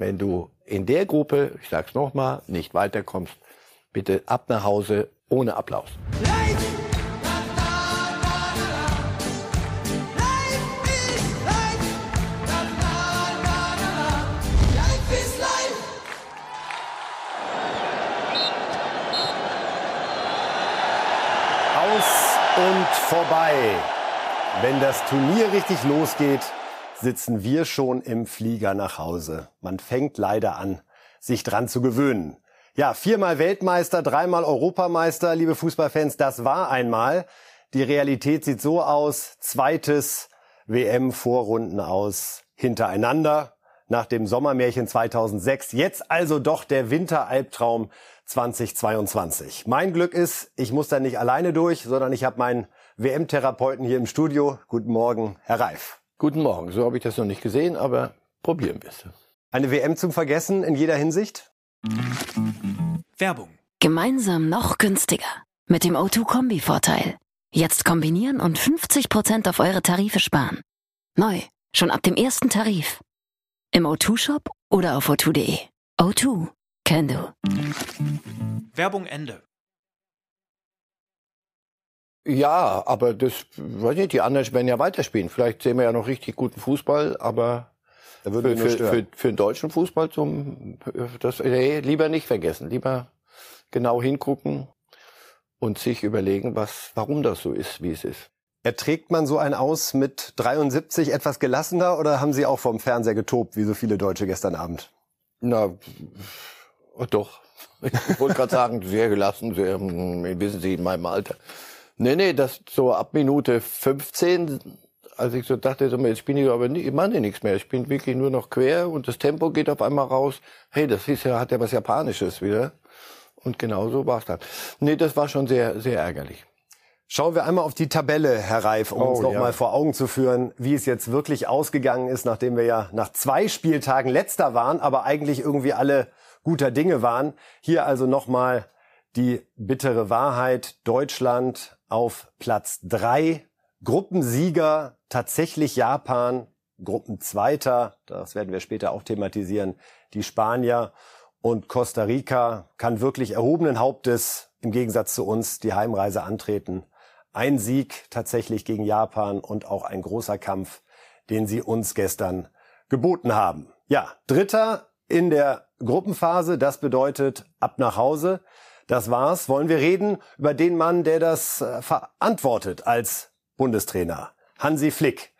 wenn du in der Gruppe, ich sag's nochmal, nicht weiterkommst, bitte ab nach Hause ohne Applaus. Aus und vorbei. Wenn das Turnier richtig losgeht, sitzen wir schon im Flieger nach Hause. Man fängt leider an, sich dran zu gewöhnen. Ja, viermal Weltmeister, dreimal Europameister, liebe Fußballfans, das war einmal. Die Realität sieht so aus. Zweites WM-Vorrunden aus hintereinander nach dem Sommermärchen 2006. Jetzt also doch der Winteralbtraum 2022. Mein Glück ist, ich muss da nicht alleine durch, sondern ich habe meinen WM-Therapeuten hier im Studio. Guten Morgen, Herr Reif. Guten Morgen. So habe ich das noch nicht gesehen, aber probieren wir es. Eine WM zum Vergessen in jeder Hinsicht? Werbung. Gemeinsam noch günstiger. Mit dem O2-Kombi-Vorteil. Jetzt kombinieren und 50% auf eure Tarife sparen. Neu. Schon ab dem ersten Tarif. Im O2-Shop oder auf o2.de. O2. Can do. Werbung Ende. Ja, aber das, weiß nicht, die anderen werden ja weiterspielen. Vielleicht sehen wir ja noch richtig guten Fußball, aber für, für, für, für den deutschen Fußball zum, das, nee, lieber nicht vergessen. Lieber genau hingucken und sich überlegen, was, warum das so ist, wie es ist. Erträgt man so ein Aus mit 73 etwas gelassener oder haben Sie auch vom Fernseher getobt, wie so viele Deutsche gestern Abend? Na, doch. Ich wollte gerade sagen, sehr gelassen, sehr, hm, wissen Sie, in meinem Alter. Nee, nee, das so ab Minute 15, als ich so dachte, so, jetzt bin ich aber nicht, ich mache nichts mehr. Ich bin wirklich nur noch quer und das Tempo geht auf einmal raus. Hey, das ist ja, hat ja was Japanisches wieder. Und genau so war es dann. Nee, das war schon sehr, sehr ärgerlich. Schauen wir einmal auf die Tabelle, Herr Reif, um Oh, uns noch ja. mal vor Augen zu führen, wie es jetzt wirklich ausgegangen ist, nachdem wir ja nach zwei Spieltagen letzter waren, aber eigentlich irgendwie alle guter Dinge waren. Hier also noch mal die bittere Wahrheit. Deutschland auf Platz drei, Gruppensieger tatsächlich Japan, Gruppenzweiter, das werden wir später auch thematisieren, die Spanier und Costa Rica kann wirklich erhobenen Hauptes im Gegensatz zu uns die Heimreise antreten. Ein Sieg tatsächlich gegen Japan und auch ein großer Kampf, den sie uns gestern geboten haben. Ja, Dritter in der Gruppenphase, das bedeutet ab nach Hause. Das war's. Wollen wir reden über den Mann, der das äh, verantwortet als Bundestrainer? Hansi Flick.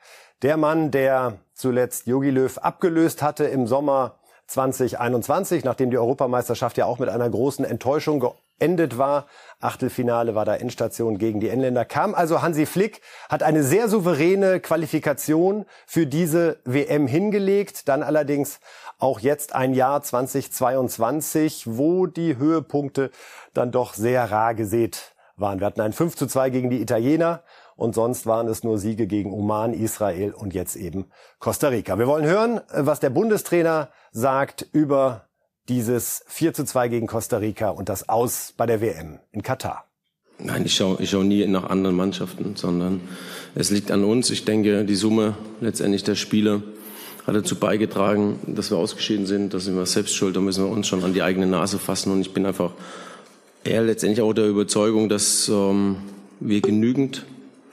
Der Mann, der zuletzt Jogi Löw abgelöst hatte im Sommer 2021, nachdem die Europameisterschaft ja auch mit einer großen Enttäuschung geendet war. Achtelfinale war da Endstation gegen die Engländer. Kam also Hansi Flick, hat eine sehr souveräne Qualifikation für diese WM hingelegt. Dann allerdings auch jetzt ein Jahr 2022, wo die Höhepunkte dann doch sehr rar gesät waren. Wir hatten ein 5 zu 2 gegen die Italiener und sonst waren es nur Siege gegen Oman, Israel und jetzt eben Costa Rica. Wir wollen hören, was der Bundestrainer sagt über dieses 4 zu 2 gegen Costa Rica und das Aus bei der WM in Katar. Nein, ich schaue ich schau nie nach anderen Mannschaften, sondern es liegt an uns. Ich denke, die Summe letztendlich der Spiele hat dazu beigetragen, dass wir ausgeschieden sind. Da sind wir selbst schuld, da müssen wir uns schon an die eigene Nase fassen. Und ich bin einfach eher letztendlich auch der Überzeugung, dass ähm, wir genügend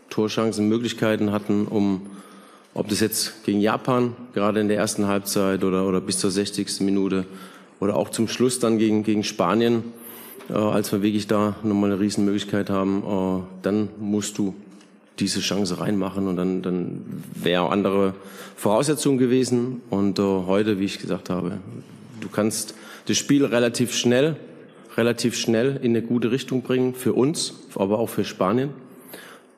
Torchancen, Möglichkeiten hatten, um, ob das jetzt gegen Japan, gerade in der ersten Halbzeit oder, oder bis zur 60. Minute oder auch zum Schluss dann gegen, gegen Spanien, äh, als wir wirklich da nochmal eine Riesenmöglichkeit haben, äh, dann musst du diese Chance reinmachen und dann, dann wäre andere Voraussetzungen gewesen. Und äh, heute, wie ich gesagt habe, du kannst das Spiel relativ schnell, relativ schnell in eine gute Richtung bringen für uns, aber auch für Spanien.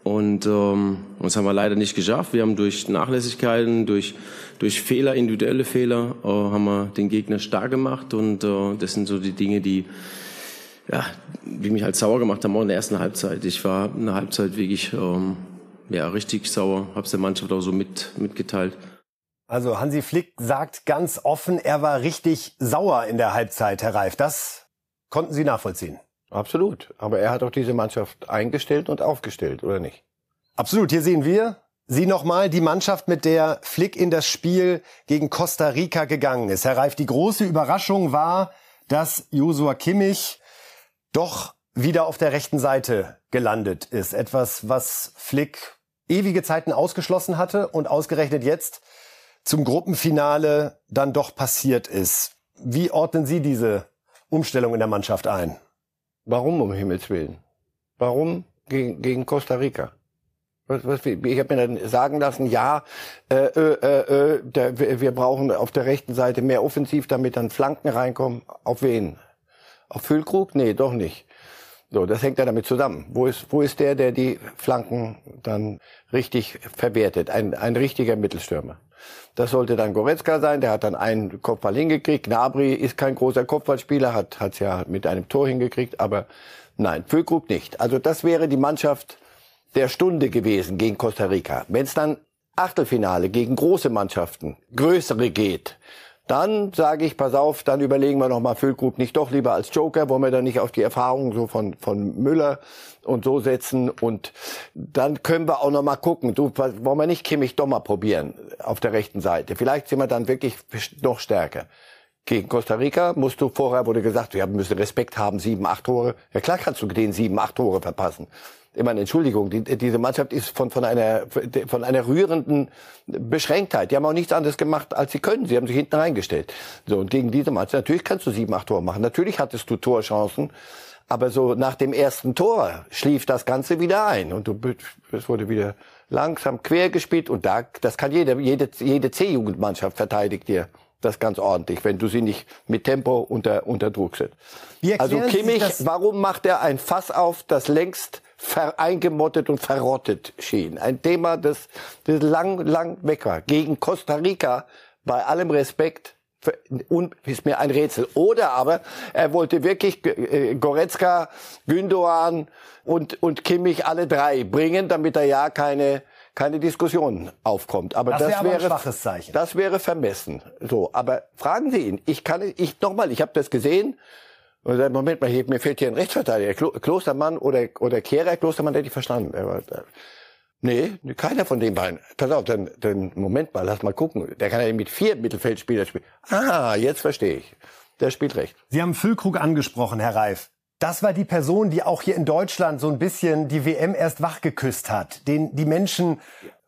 Und ähm, das haben wir leider nicht geschafft. Wir haben durch Nachlässigkeiten, durch, durch Fehler, individuelle Fehler, äh, haben wir den Gegner stark gemacht. Und äh, das sind so die Dinge, die, ja, die mich halt sauer gemacht haben, auch in der ersten Halbzeit. Ich war in der Halbzeit wirklich ähm, ja, richtig sauer, habe es der Mannschaft auch so mit, mitgeteilt. Also Hansi Flick sagt ganz offen, er war richtig sauer in der Halbzeit, Herr Reif. Das konnten Sie nachvollziehen. Absolut. Aber er hat auch diese Mannschaft eingestellt und aufgestellt, oder nicht? Absolut. Hier sehen wir Sie nochmal die Mannschaft, mit der Flick in das Spiel gegen Costa Rica gegangen ist. Herr Reif, die große Überraschung war, dass Josua Kimmich doch wieder auf der rechten Seite gelandet ist. Etwas, was Flick ewige Zeiten ausgeschlossen hatte und ausgerechnet jetzt zum Gruppenfinale dann doch passiert ist. Wie ordnen Sie diese Umstellung in der Mannschaft ein? Warum um Himmels Willen? Warum gegen, gegen Costa Rica? Was, was, ich habe mir dann sagen lassen, ja, äh, äh, äh, der, wir brauchen auf der rechten Seite mehr Offensiv, damit dann Flanken reinkommen. Auf wen? Auf Füllkrug? Nee, doch nicht. So, das hängt ja damit zusammen. Wo ist, wo ist der, der die Flanken dann richtig verwertet? Ein, ein richtiger Mittelstürmer. Das sollte dann Goretzka sein, der hat dann einen Kopfball hingekriegt. Gnabry ist kein großer Kopfballspieler, hat es ja mit einem Tor hingekriegt, aber nein, Füllkrug nicht. Also das wäre die Mannschaft, der Stunde gewesen gegen Costa Rica. Wenn es dann Achtelfinale gegen große Mannschaften, größere geht, dann sage ich, pass auf, dann überlegen wir nochmal Füllkrug nicht doch lieber als Joker, wollen wir dann nicht auf die Erfahrung so von, von Müller und so setzen und dann können wir auch nochmal gucken, du, wollen wir nicht Kimmich doch mal probieren auf der rechten Seite. Vielleicht sind wir dann wirklich noch stärker. Gegen Costa Rica musst du vorher wurde gesagt, wir müssen Respekt haben, sieben, acht Tore. Ja klar kannst du den sieben, acht Tore verpassen ich meine, Entschuldigung, die, diese Mannschaft ist von, von, einer, von einer rührenden Beschränktheit. Die haben auch nichts anderes gemacht, als sie können. Sie haben sich hinten reingestellt. So, und gegen diese Mannschaft, natürlich kannst du sieben, acht Tore machen. Natürlich hattest du Torchancen. Aber so nach dem ersten Tor schlief das Ganze wieder ein. Und du, es wurde wieder langsam quer gespielt. Und da, das kann jede, jede, jede C-Jugendmannschaft verteidigt dir das ganz ordentlich, wenn du sie nicht mit Tempo unter, unter Druck setzt. Also Kimmich, warum macht er ein Fass auf, das längst eingemottet und verrottet schien. Ein Thema, das, das lang, lang weg war. Gegen Costa Rica, bei allem Respekt, ist mir ein Rätsel. Oder aber er wollte wirklich äh, Goretzka, Gündogan und, und Kimmich alle drei bringen, damit er ja keine keine Diskussion aufkommt. Aber das, das wäre, schwaches Zeichen. Das wäre vermessen. So, aber fragen Sie ihn. Ich kann, ich nochmal, ich habe das gesehen und sagt, Moment mal, hier, mir fehlt hier ein Rechtsverteidiger. Klo Klostermann oder, oder Kehrer, Klostermann hätte ich verstanden. Aber, nee, keiner von den beiden. Pass auf, dann, dann, Moment mal, lass mal gucken. Der kann ja mit vier Mittelfeldspielern spielen. Ah, jetzt verstehe ich. Der spielt recht. Sie haben Füllkrug angesprochen, Herr Reif. Das war die Person, die auch hier in Deutschland so ein bisschen die WM erst wachgeküsst hat. Den die Menschen,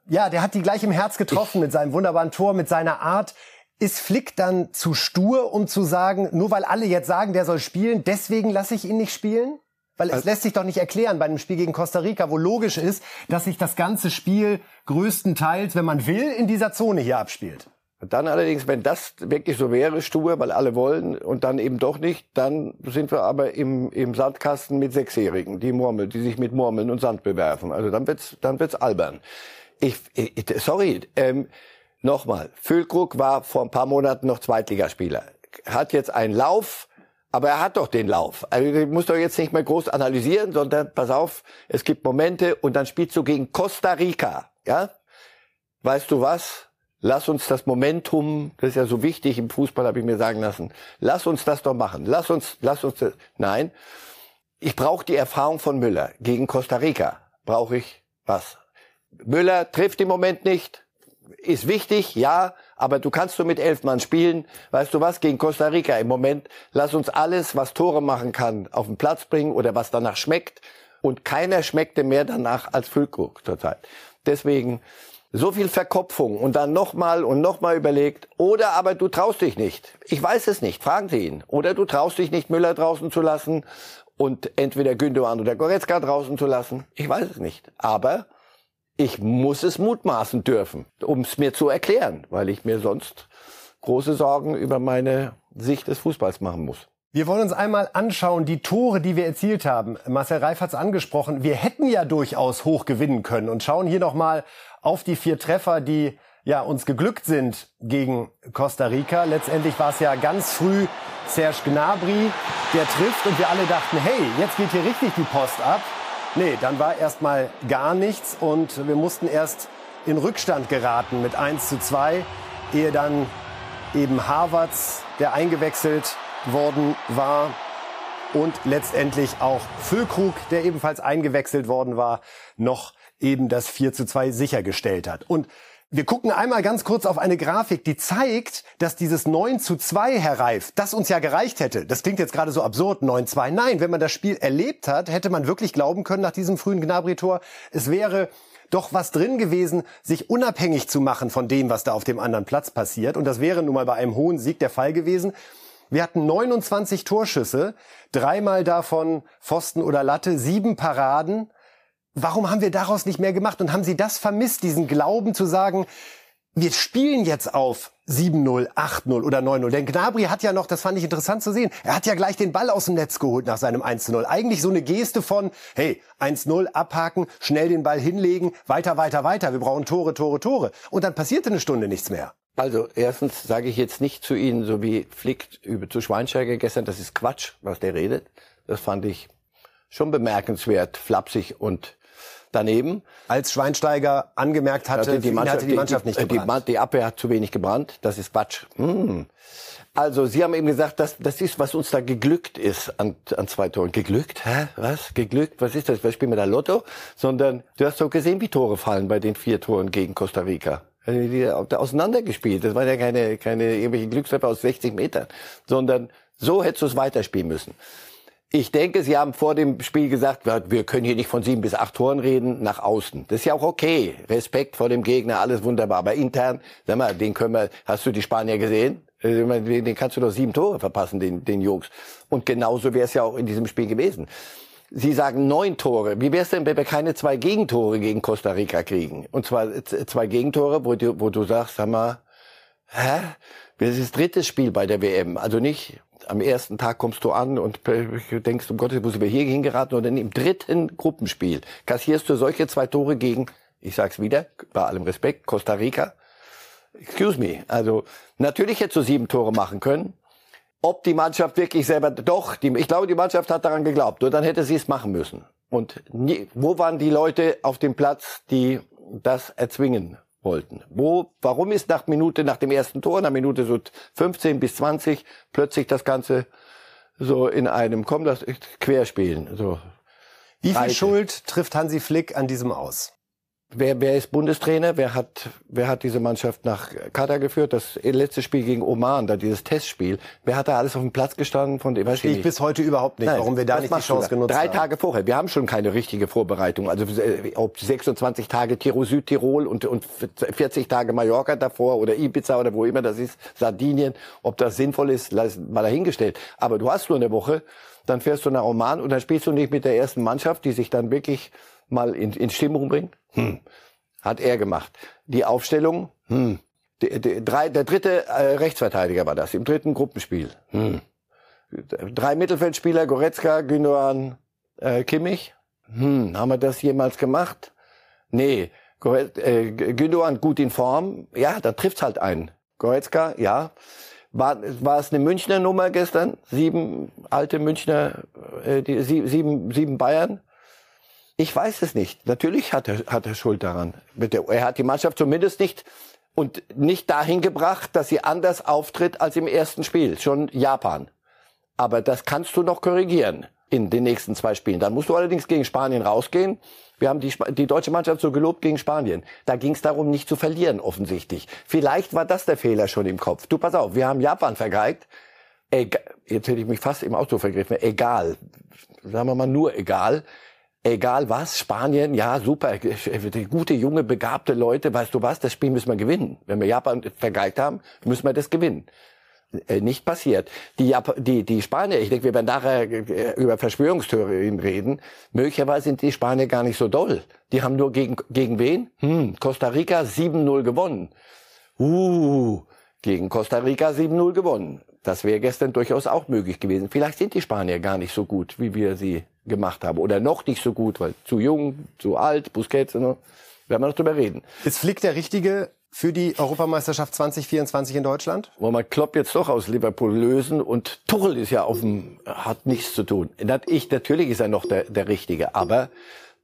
ja, der hat die gleich im Herz getroffen mit seinem wunderbaren Tor, mit seiner Art. Ist Flick dann zu stur, um zu sagen, nur weil alle jetzt sagen, der soll spielen, deswegen lasse ich ihn nicht spielen? Weil es also, lässt sich doch nicht erklären bei einem Spiel gegen Costa Rica, wo logisch ist, dass sich das ganze Spiel größtenteils, wenn man will, in dieser Zone hier abspielt. Dann allerdings, wenn das wirklich so wäre, stur, weil alle wollen und dann eben doch nicht, dann sind wir aber im, im Sandkasten mit Sechsjährigen, die murmeln, die sich mit Murmeln und Sand bewerfen. Also dann wird's, dann wird's albern. Ich, ich sorry, ähm, Nochmal, Füllkrug war vor ein paar Monaten noch Zweitligaspieler. Hat jetzt einen Lauf, aber er hat doch den Lauf. Also du musst doch jetzt nicht mehr groß analysieren, sondern pass auf, es gibt Momente und dann spielst du gegen Costa Rica. Ja? Weißt du was? Lass uns das Momentum, das ist ja so wichtig im Fußball, habe ich mir sagen lassen. Lass uns das doch machen. Lass uns, lass uns. Das. Nein, ich brauche die Erfahrung von Müller gegen Costa Rica. Brauche ich was? Müller trifft im Moment nicht ist wichtig, ja, aber du kannst du mit elf Mann spielen. Weißt du was, gegen Costa Rica im Moment, lass uns alles, was Tore machen kann, auf den Platz bringen oder was danach schmeckt. Und keiner schmeckte mehr danach als Füllkrug zurzeit. Deswegen so viel Verkopfung und dann nochmal und nochmal überlegt. Oder aber du traust dich nicht. Ich weiß es nicht. Fragen Sie ihn. Oder du traust dich nicht, Müller draußen zu lassen und entweder Gündogan oder Goretzka draußen zu lassen. Ich weiß es nicht. Aber ich muss es mutmaßen dürfen, um es mir zu erklären, weil ich mir sonst große Sorgen über meine Sicht des Fußballs machen muss. Wir wollen uns einmal anschauen, die Tore, die wir erzielt haben. Marcel Reif hat es angesprochen. Wir hätten ja durchaus hoch gewinnen können und schauen hier nochmal auf die vier Treffer, die ja, uns geglückt sind gegen Costa Rica. Letztendlich war es ja ganz früh Serge Gnabry, der trifft und wir alle dachten, hey, jetzt geht hier richtig die Post ab. Nee, dann war erstmal gar nichts und wir mussten erst in Rückstand geraten mit 1 zu 2, ehe dann eben Harvards, der eingewechselt worden war. und letztendlich auch Füllkrug, der ebenfalls eingewechselt worden war, noch eben das 4 zu 2 sichergestellt hat. Und wir gucken einmal ganz kurz auf eine Grafik, die zeigt, dass dieses 9 zu 2, Herr Reif, das uns ja gereicht hätte. Das klingt jetzt gerade so absurd, 9-2. Nein, wenn man das Spiel erlebt hat, hätte man wirklich glauben können nach diesem frühen Gnabry-Tor, es wäre doch was drin gewesen, sich unabhängig zu machen von dem, was da auf dem anderen Platz passiert. Und das wäre nun mal bei einem hohen Sieg der Fall gewesen. Wir hatten 29 Torschüsse, dreimal davon Pfosten oder Latte, sieben Paraden. Warum haben wir daraus nicht mehr gemacht? Und haben Sie das vermisst, diesen Glauben zu sagen, wir spielen jetzt auf 7-0, 8-0 oder 9-0. Denn Gnabry hat ja noch, das fand ich interessant zu sehen, er hat ja gleich den Ball aus dem Netz geholt nach seinem 1-0. Eigentlich so eine Geste von, hey, 1-0, abhaken, schnell den Ball hinlegen, weiter, weiter, weiter. Wir brauchen Tore, Tore, Tore. Und dann passierte eine Stunde nichts mehr. Also erstens sage ich jetzt nicht zu Ihnen, so wie Flick zu Schweinsteiger gestern, das ist Quatsch, was der redet. Das fand ich schon bemerkenswert, flapsig und daneben. Als Schweinsteiger angemerkt hatte, die Mannschaft, hatte die Mannschaft nicht die, gebrannt. Die, die Abwehr hat zu wenig gebrannt. Das ist Quatsch. Hm. Also Sie haben eben gesagt, dass das ist, was uns da geglückt ist an, an zwei Toren. Geglückt? Hä? Was? Geglückt? Was ist das? Wir spielen mit der Lotto? Sondern du hast doch gesehen, wie Tore fallen bei den vier Toren gegen Costa Rica. Also die auseinandergespielt. Das waren ja keine, keine irgendwelche Glückstreffer aus 60 Metern, sondern so hättest du es weiterspielen müssen. Ich denke, Sie haben vor dem Spiel gesagt, wir können hier nicht von sieben bis acht Toren reden, nach außen. Das ist ja auch okay. Respekt vor dem Gegner, alles wunderbar. Aber intern, sag mal, den können wir, hast du die Spanier gesehen? Äh, den kannst du doch sieben Tore verpassen, den, den Jungs. Und genauso wäre es ja auch in diesem Spiel gewesen. Sie sagen neun Tore. Wie wäre es denn, wenn wir keine zwei Gegentore gegen Costa Rica kriegen? Und zwar zwei Gegentore, wo du, wo du sagst, sag mal, hä? Das ist das dritte Spiel bei der WM. Also nicht am ersten Tag kommst du an und denkst, um Gottes Willen, muss ich hier hingeraten, oder im dritten Gruppenspiel kassierst du solche zwei Tore gegen, ich sag's wieder, bei allem Respekt, Costa Rica. Excuse me. Also, natürlich hättest du sieben Tore machen können. Ob die Mannschaft wirklich selber, doch, die, ich glaube, die Mannschaft hat daran geglaubt. Nur dann hätte sie es machen müssen. Und nie, wo waren die Leute auf dem Platz, die das erzwingen wollten. Wo, warum ist nach Minute, nach dem ersten Tor, nach Minute so 15 bis 20 plötzlich das Ganze so in einem, komm, das querspielen, so. Wie viel. Schuld trifft Hansi Flick an diesem aus? Wer, wer ist Bundestrainer? Wer hat, wer hat diese Mannschaft nach Katar geführt? Das letzte Spiel gegen Oman, da dieses Testspiel. Wer hat da alles auf dem Platz gestanden? Von dem verstehe ich bis heute überhaupt nicht, Nein, warum wir da nicht die Chance genutzt Drei haben. Drei Tage vorher. Wir haben schon keine richtige Vorbereitung. Also äh, ob 26 Tage Tiro Südtirol und, und 40 Tage Mallorca davor oder Ibiza oder wo immer das ist, Sardinien. Ob das sinnvoll ist, mal dahingestellt. Aber du hast nur eine Woche, dann fährst du nach Oman und dann spielst du nicht mit der ersten Mannschaft, die sich dann wirklich mal in, in Stimmung bringt? Hm. Hat er gemacht. Die Aufstellung? Hm. Der, der, drei, der dritte äh, Rechtsverteidiger war das, im dritten Gruppenspiel. Hm. Drei Mittelfeldspieler, Goretzka, Gündogan, äh, Kimmich. Hm. Haben wir das jemals gemacht? Nee. Goretz, äh, Gündogan gut in Form. Ja, da trifft's halt einen. Goretzka, ja. War, war es eine Münchner Nummer gestern? Sieben alte Münchner, äh, die, sieben, sieben Bayern? Ich weiß es nicht. Natürlich hat er, hat er Schuld daran. Er hat die Mannschaft zumindest nicht und nicht dahin gebracht, dass sie anders auftritt als im ersten Spiel, schon Japan. Aber das kannst du noch korrigieren in den nächsten zwei Spielen. Dann musst du allerdings gegen Spanien rausgehen. Wir haben die, die deutsche Mannschaft so gelobt gegen Spanien. Da ging es darum, nicht zu verlieren, offensichtlich. Vielleicht war das der Fehler schon im Kopf. Du, pass auf, wir haben Japan vergeigt. Egal, jetzt hätte ich mich fast im Auto vergriffen. Egal. Sagen wir mal nur egal egal was, Spanien, ja, super, gute, junge, begabte Leute, weißt du was, das Spiel müssen wir gewinnen. Wenn wir Japan vergeigt haben, müssen wir das gewinnen. Äh, nicht passiert. Die, Jap die, die Spanier, ich denke, wir werden nachher äh, über Verschwörungstheorien reden, möglicherweise sind die Spanier gar nicht so doll. Die haben nur gegen, gegen wen? Hm, Costa Rica 7-0 gewonnen. Uh, gegen Costa Rica 7-0 gewonnen. Das wäre gestern durchaus auch möglich gewesen. Vielleicht sind die Spanier gar nicht so gut, wie wir sie gemacht haben. Oder noch nicht so gut, weil zu jung, zu alt, Busquets, ne? werden wir noch drüber reden. Ist Flick der Richtige für die Europameisterschaft 2024 in Deutschland? Wollen wir Klopp jetzt doch aus Liverpool lösen und Tuchel ist ja auf dem, hat nichts zu tun. Ich, natürlich ist er noch der, der Richtige, aber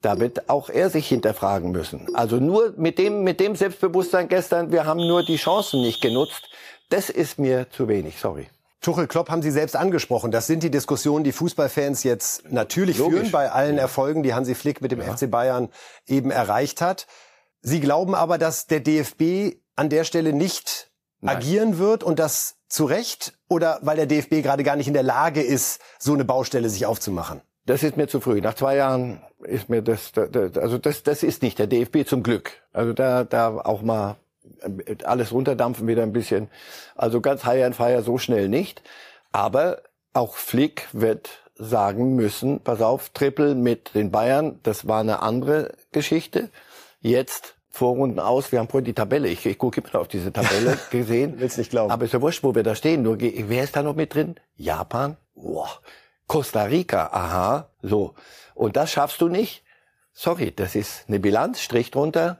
da wird auch er sich hinterfragen müssen. Also nur mit dem, mit dem Selbstbewusstsein gestern, wir haben nur die Chancen nicht genutzt, das ist mir zu wenig, sorry. Tuchel Klopp haben Sie selbst angesprochen. Das sind die Diskussionen, die Fußballfans jetzt natürlich Logisch. führen bei allen Erfolgen, die Hansi Flick mit dem ja. FC Bayern eben erreicht hat. Sie glauben aber, dass der DFB an der Stelle nicht Nein. agieren wird und das zu Recht oder weil der DFB gerade gar nicht in der Lage ist, so eine Baustelle sich aufzumachen? Das ist mir zu früh. Nach zwei Jahren ist mir das, das also das, das ist nicht der DFB zum Glück. Also da, da auch mal alles runterdampfen wieder ein bisschen. Also ganz high and fire so schnell nicht. Aber auch Flick wird sagen müssen, pass auf, Triple mit den Bayern, das war eine andere Geschichte. Jetzt Vorrunden aus, wir haben vorhin die Tabelle, ich, ich gucke immer auf diese Tabelle gesehen. Willst nicht glauben. Aber ist ja wurscht, wo wir da stehen. Nur, wer ist da noch mit drin? Japan? Boah. Costa Rica, aha, so. Und das schaffst du nicht. Sorry, das ist eine Bilanz, Strich drunter,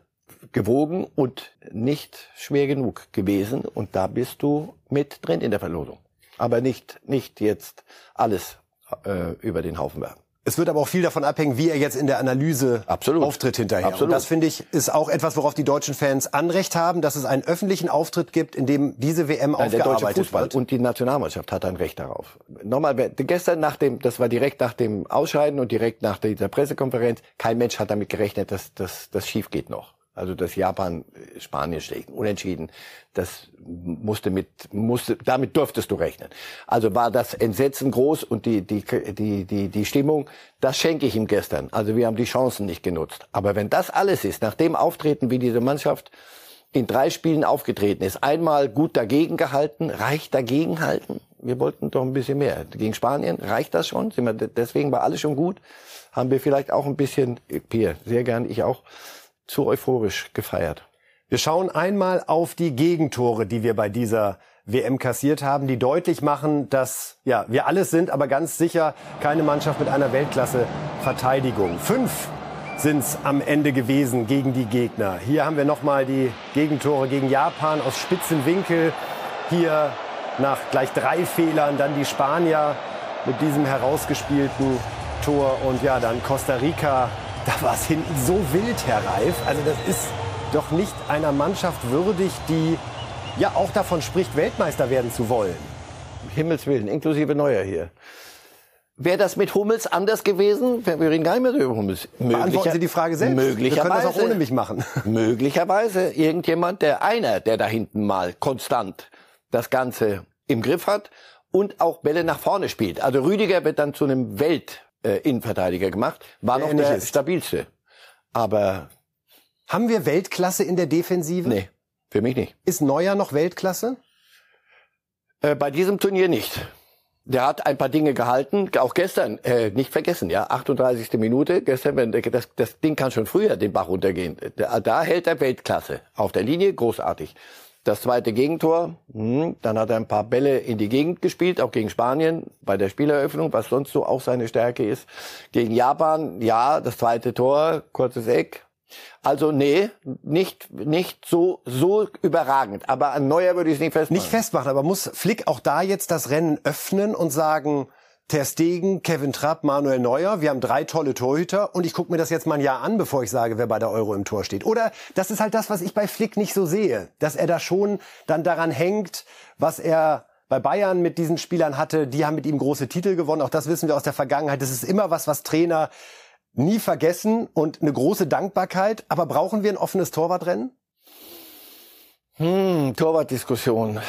gewogen und nicht schwer genug gewesen. Und da bist du mit drin in der Verlosung. Aber nicht, nicht jetzt alles äh, über den Haufen werfen. Es wird aber auch viel davon abhängen, wie er jetzt in der Analyse Absolut. auftritt hinterher. Absolut. Und das finde ich ist auch etwas, worauf die deutschen Fans Anrecht haben, dass es einen öffentlichen Auftritt gibt, in dem diese WM Nein, aufgearbeitet der deutsche Fußball wird. Und die Nationalmannschaft hat ein Recht darauf. Nochmal, gestern nach dem, das war direkt nach dem Ausscheiden und direkt nach dieser Pressekonferenz, kein Mensch hat damit gerechnet, dass das schief geht noch. Also dass Japan äh, Spanien schlägt, unentschieden. Das musste mit, musste, damit durftest du rechnen. Also war das Entsetzen groß und die, die, die, die, die Stimmung, das schenke ich ihm gestern. Also wir haben die Chancen nicht genutzt. Aber wenn das alles ist, nach dem Auftreten, wie diese Mannschaft in drei Spielen aufgetreten ist, einmal gut dagegen gehalten, reicht dagegen halten. Wir wollten doch ein bisschen mehr. Gegen Spanien reicht das schon. Sind wir, deswegen war alles schon gut. Haben wir vielleicht auch ein bisschen, Pierre, sehr gern, ich auch, zu euphorisch gefeiert. Wir schauen einmal auf die Gegentore, die wir bei dieser WM kassiert haben, die deutlich machen, dass ja, wir alles sind, aber ganz sicher keine Mannschaft mit einer Weltklasse-Verteidigung. Fünf sind es am Ende gewesen gegen die Gegner. Hier haben wir nochmal die Gegentore gegen Japan aus spitzen Winkel. Hier nach gleich drei Fehlern dann die Spanier mit diesem herausgespielten Tor und ja, dann Costa Rica da war es hinten so wild, Herr Reif. Also das ist doch nicht einer Mannschaft würdig, die ja auch davon spricht, Weltmeister werden zu wollen. Himmels Willen, inklusive Neuer hier. Wäre das mit Hummels anders gewesen? Wir reden gar nicht mehr über Hummels. Beantworten Sie die Frage selbst. Möglicherweise. Wir können das auch ohne mich machen. Möglicherweise irgendjemand, der einer, der da hinten mal konstant das Ganze im Griff hat und auch Bälle nach vorne spielt. Also Rüdiger wird dann zu einem Welt äh, Innenverteidiger gemacht, war noch der ist. stabilste. Aber haben wir Weltklasse in der Defensive? Nee, für mich nicht. Ist Neuer noch Weltklasse? Äh, bei diesem Turnier nicht. Der hat ein paar Dinge gehalten, auch gestern, äh, nicht vergessen, ja, 38. Minute, gestern, wenn, das, das Ding kann schon früher den Bach runtergehen. Da, da hält er Weltklasse. Auf der Linie, großartig. Das zweite Gegentor, hm, dann hat er ein paar Bälle in die Gegend gespielt, auch gegen Spanien bei der Spieleröffnung, was sonst so auch seine Stärke ist. Gegen Japan, ja, das zweite Tor, kurzes Eck. Also nee, nicht nicht so so überragend, aber an Neuer würde ich es nicht festmachen. Nicht festmachen, aber muss Flick auch da jetzt das Rennen öffnen und sagen, Ter Stegen, Kevin Trapp, Manuel Neuer. Wir haben drei tolle Torhüter und ich gucke mir das jetzt mal ein Jahr an, bevor ich sage, wer bei der Euro im Tor steht. Oder das ist halt das, was ich bei Flick nicht so sehe, dass er da schon dann daran hängt, was er bei Bayern mit diesen Spielern hatte. Die haben mit ihm große Titel gewonnen. Auch das wissen wir aus der Vergangenheit. Das ist immer was, was Trainer nie vergessen und eine große Dankbarkeit. Aber brauchen wir ein offenes Torwartrennen? Hm, Torwartdiskussion.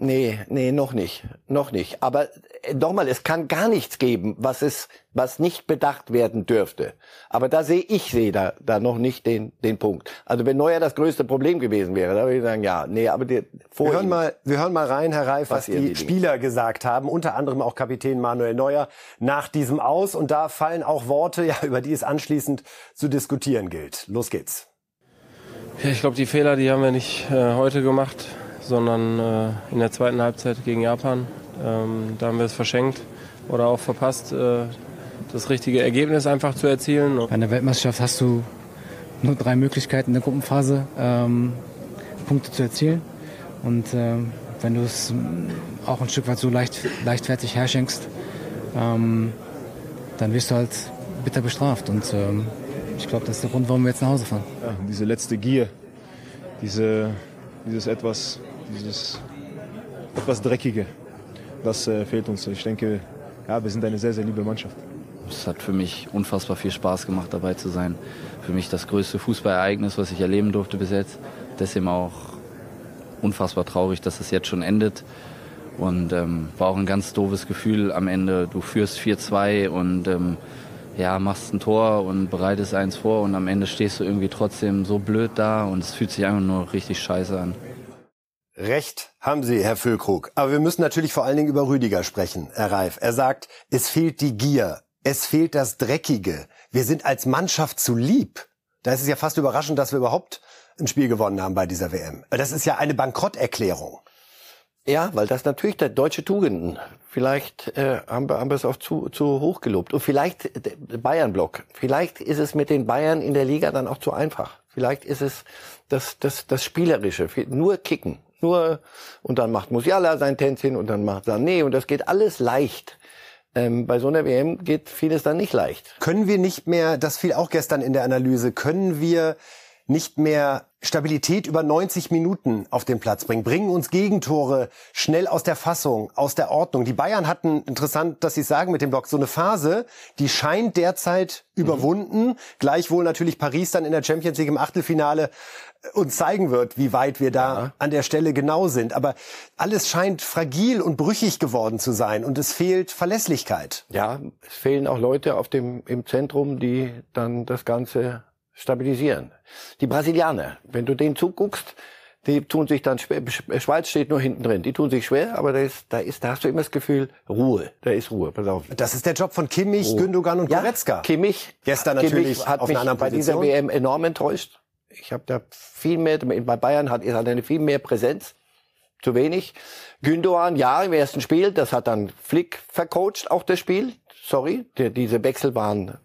Nee, nee, noch nicht. Noch nicht. Aber äh, nochmal, es kann gar nichts geben, was es, was nicht bedacht werden dürfte. Aber da sehe ich sehe da, da noch nicht den, den Punkt. Also wenn Neuer das größte Problem gewesen wäre, da würde ich sagen, ja, nee, aber die, wir hören mal, wir hören mal rein, Herr Reif, was, was die, die Spieler gesagt haben, unter anderem auch Kapitän Manuel Neuer nach diesem Aus. Und da fallen auch Worte, ja, über die es anschließend zu diskutieren gilt. Los geht's. Ja, ich glaube, die Fehler, die haben wir nicht äh, heute gemacht sondern äh, in der zweiten Halbzeit gegen Japan. Ähm, da haben wir es verschenkt oder auch verpasst, äh, das richtige Ergebnis einfach zu erzielen. Bei einer Weltmeisterschaft hast du nur drei Möglichkeiten in der Gruppenphase, ähm, Punkte zu erzielen. Und äh, wenn du es auch ein Stück weit so leicht, leichtfertig herschenkst, ähm, dann wirst du halt bitter bestraft. Und ähm, ich glaube, das ist der Grund, warum wir jetzt nach Hause fahren. Ja, diese letzte Gier, diese, dieses etwas dieses etwas Dreckige. das äh, fehlt uns. Ich denke, ja, wir sind eine sehr, sehr liebe Mannschaft. Es hat für mich unfassbar viel Spaß gemacht, dabei zu sein. Für mich das größte Fußballereignis, was ich erleben durfte bis jetzt. Deswegen auch unfassbar traurig, dass es jetzt schon endet. Und ähm, war auch ein ganz doofes Gefühl am Ende. Du führst 4-2 und ähm, ja, machst ein Tor und bereitest eins vor und am Ende stehst du irgendwie trotzdem so blöd da und es fühlt sich einfach nur richtig scheiße an. Recht haben Sie, Herr Füllkrug. Aber wir müssen natürlich vor allen Dingen über Rüdiger sprechen, Herr Reif. Er sagt, es fehlt die Gier, es fehlt das Dreckige. Wir sind als Mannschaft zu lieb. Da ist es ja fast überraschend, dass wir überhaupt ein Spiel gewonnen haben bei dieser WM. Das ist ja eine Bankrotterklärung. Ja, weil das natürlich der deutsche Tugenden. Vielleicht äh, haben, wir, haben wir es auch zu, zu hoch gelobt. Und vielleicht der Bayern-Block. Vielleicht ist es mit den Bayern in der Liga dann auch zu einfach. Vielleicht ist es das, das, das Spielerische. Nur kicken. Nur, und dann macht Musiala sein Tänzchen und dann macht Sané und das geht alles leicht. Ähm, bei so einer WM geht vieles dann nicht leicht. Können wir nicht mehr, das fiel auch gestern in der Analyse, können wir nicht mehr Stabilität über 90 Minuten auf den Platz bringen, bringen uns Gegentore schnell aus der Fassung, aus der Ordnung. Die Bayern hatten, interessant, dass Sie sagen mit dem Block, so eine Phase, die scheint derzeit mhm. überwunden. Gleichwohl natürlich Paris dann in der Champions League im Achtelfinale uns zeigen wird, wie weit wir da ja. an der Stelle genau sind. Aber alles scheint fragil und brüchig geworden zu sein und es fehlt Verlässlichkeit. Ja, es fehlen auch Leute auf dem, im Zentrum, die dann das Ganze stabilisieren. Die Brasilianer, wenn du denen zuguckst, die tun sich dann schwer. Schweiz steht nur hinten drin. Die tun sich schwer, aber da ist, da ist, da hast du immer das Gefühl, Ruhe. Da ist Ruhe. Pass auf. Das ist der Job von Kimmich, Ruhe. Gündogan und Goretzka. Ja, Kimmich. Gestern natürlich Kimmich hat auf mich einer bei dieser WM enorm enttäuscht. Ich habe da viel mehr, bei Bayern hat, er eine viel mehr Präsenz. Zu wenig. Gündogan, ja, im ersten Spiel, das hat dann Flick vercoacht, auch das Spiel. Sorry, die, diese Wechsel waren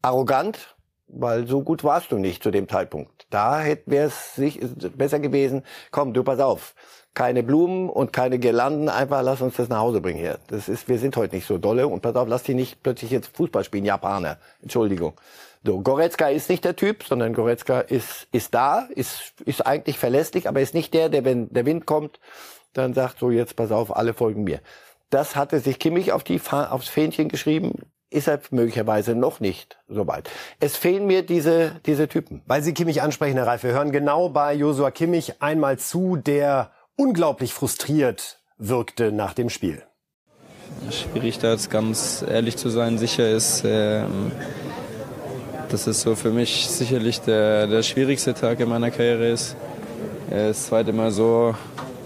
arrogant, weil so gut warst du nicht zu dem Zeitpunkt. Da wäre es sich besser gewesen, komm, du pass auf, keine Blumen und keine Girlanden, einfach lass uns das nach Hause bringen hier. Das ist, wir sind heute nicht so dolle und pass auf, lass die nicht plötzlich jetzt Fußball spielen, Japaner. Entschuldigung. So, Goretzka ist nicht der Typ, sondern Goretzka ist, ist da, ist, ist eigentlich verlässlich, aber ist nicht der, der, wenn der Wind kommt, dann sagt so, jetzt pass auf, alle folgen mir. Das hatte sich Kimmich auf die, aufs Fähnchen geschrieben ist er möglicherweise noch nicht so weit. Es fehlen mir diese, diese Typen. Weil Sie Kimmich ansprechen, Herr Reif, wir hören genau bei Josua Kimmich einmal zu, der unglaublich frustriert wirkte nach dem Spiel. Schwierig da jetzt ganz ehrlich zu sein. Sicher ist, äh, dass es so für mich sicherlich der, der schwierigste Tag in meiner Karriere ist. Das zweite Mal so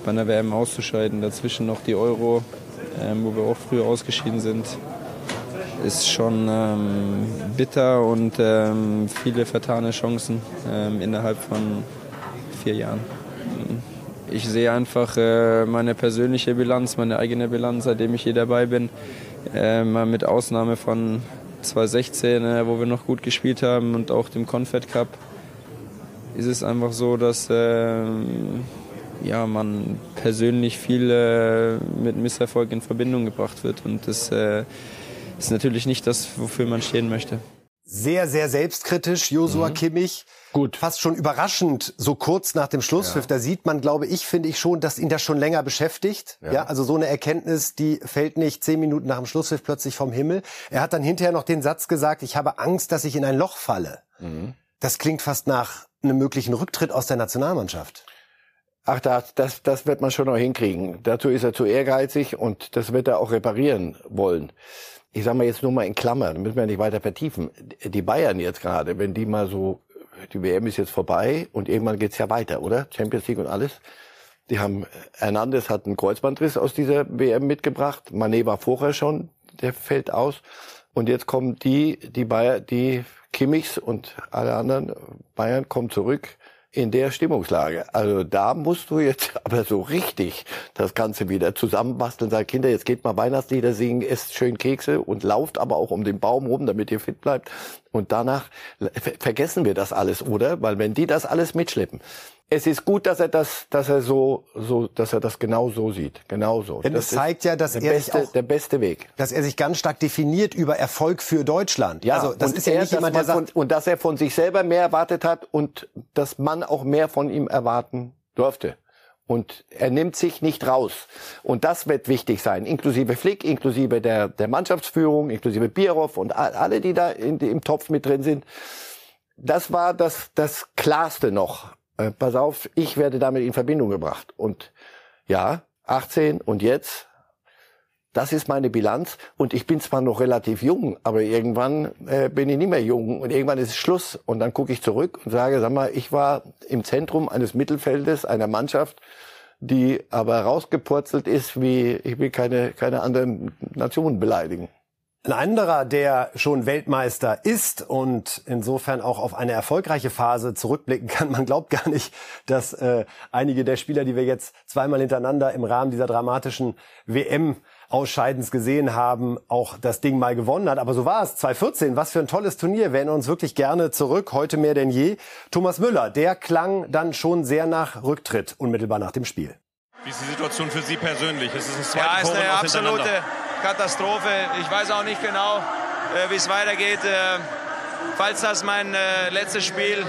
bei einer WM auszuscheiden, dazwischen noch die Euro, äh, wo wir auch früher ausgeschieden sind ist schon ähm, bitter und ähm, viele vertane Chancen ähm, innerhalb von vier Jahren. Ich sehe einfach äh, meine persönliche Bilanz, meine eigene Bilanz, seitdem ich hier dabei bin. Äh, mal mit Ausnahme von 2016, äh, wo wir noch gut gespielt haben und auch dem Confed Cup, ist es einfach so, dass ähm, ja, man persönlich viel äh, mit Misserfolg in Verbindung gebracht wird. Und das äh, ist natürlich nicht das, wofür man stehen möchte. Sehr, sehr selbstkritisch, Josua mhm. Kimmich. Gut. Fast schon überraschend, so kurz nach dem Schlusspfiff. Ja. Da sieht man, glaube ich, finde ich schon, dass ihn das schon länger beschäftigt. Ja. ja. also so eine Erkenntnis, die fällt nicht zehn Minuten nach dem Schlusspfiff plötzlich vom Himmel. Er hat dann hinterher noch den Satz gesagt, ich habe Angst, dass ich in ein Loch falle. Mhm. Das klingt fast nach einem möglichen Rücktritt aus der Nationalmannschaft. Ach, das, das, das wird man schon noch hinkriegen. Dazu ist er zu ehrgeizig und das wird er auch reparieren wollen ich sage mal jetzt nur mal in Klammern, müssen wir nicht weiter vertiefen. Die Bayern jetzt gerade, wenn die mal so, die WM ist jetzt vorbei und irgendwann geht's ja weiter, oder? Champions League und alles. Die haben, Hernandez hat einen Kreuzbandriss aus dieser WM mitgebracht. Mané war vorher schon, der fällt aus. Und jetzt kommen die, die Bayern, die Kimmichs und alle anderen Bayern kommen zurück in der Stimmungslage. Also da musst du jetzt aber so richtig das Ganze wieder zusammenbasteln. Sag Kinder, jetzt geht mal Weihnachtslieder singen, esst schön Kekse und lauft aber auch um den Baum rum, damit ihr fit bleibt. Und danach vergessen wir das alles, oder? Weil wenn die das alles mitschleppen, es ist gut, dass er das, dass er so, so, dass er das genau so sieht, genau so. Denn das es zeigt ja, dass er beste, sich auch, der beste Weg, dass er sich ganz stark definiert über Erfolg für Deutschland. Ja, also das ist ja nicht jemand, der sagt, von, und dass er von sich selber mehr erwartet hat und dass man auch mehr von ihm erwarten durfte. Und er nimmt sich nicht raus. Und das wird wichtig sein, inklusive Flick, inklusive der, der Mannschaftsführung, inklusive Bierhoff und alle, die da in, im Topf mit drin sind. Das war das, das Klarste noch. Äh, pass auf, ich werde damit in Verbindung gebracht. Und ja, 18 und jetzt das ist meine Bilanz. Und ich bin zwar noch relativ jung, aber irgendwann äh, bin ich nicht mehr jung. Und irgendwann ist es Schluss. Und dann gucke ich zurück und sage, sag mal, ich war im Zentrum eines Mittelfeldes, einer Mannschaft, die aber rausgepurzelt ist, wie ich will keine, keine anderen Nationen beleidigen. Ein anderer, der schon Weltmeister ist und insofern auch auf eine erfolgreiche Phase zurückblicken kann. Man glaubt gar nicht, dass äh, einige der Spieler, die wir jetzt zweimal hintereinander im Rahmen dieser dramatischen WM Ausscheidens gesehen haben, auch das Ding mal gewonnen hat. Aber so war es. 2014, was für ein tolles Turnier. Wir erinnern uns wirklich gerne zurück, heute mehr denn je. Thomas Müller, der klang dann schon sehr nach Rücktritt, unmittelbar nach dem Spiel. Wie ist die Situation für Sie persönlich? Ist es ein zweiter Ja, ist eine absolute Katastrophe. Ich weiß auch nicht genau, äh, wie es weitergeht. Äh, falls das mein äh, letztes Spiel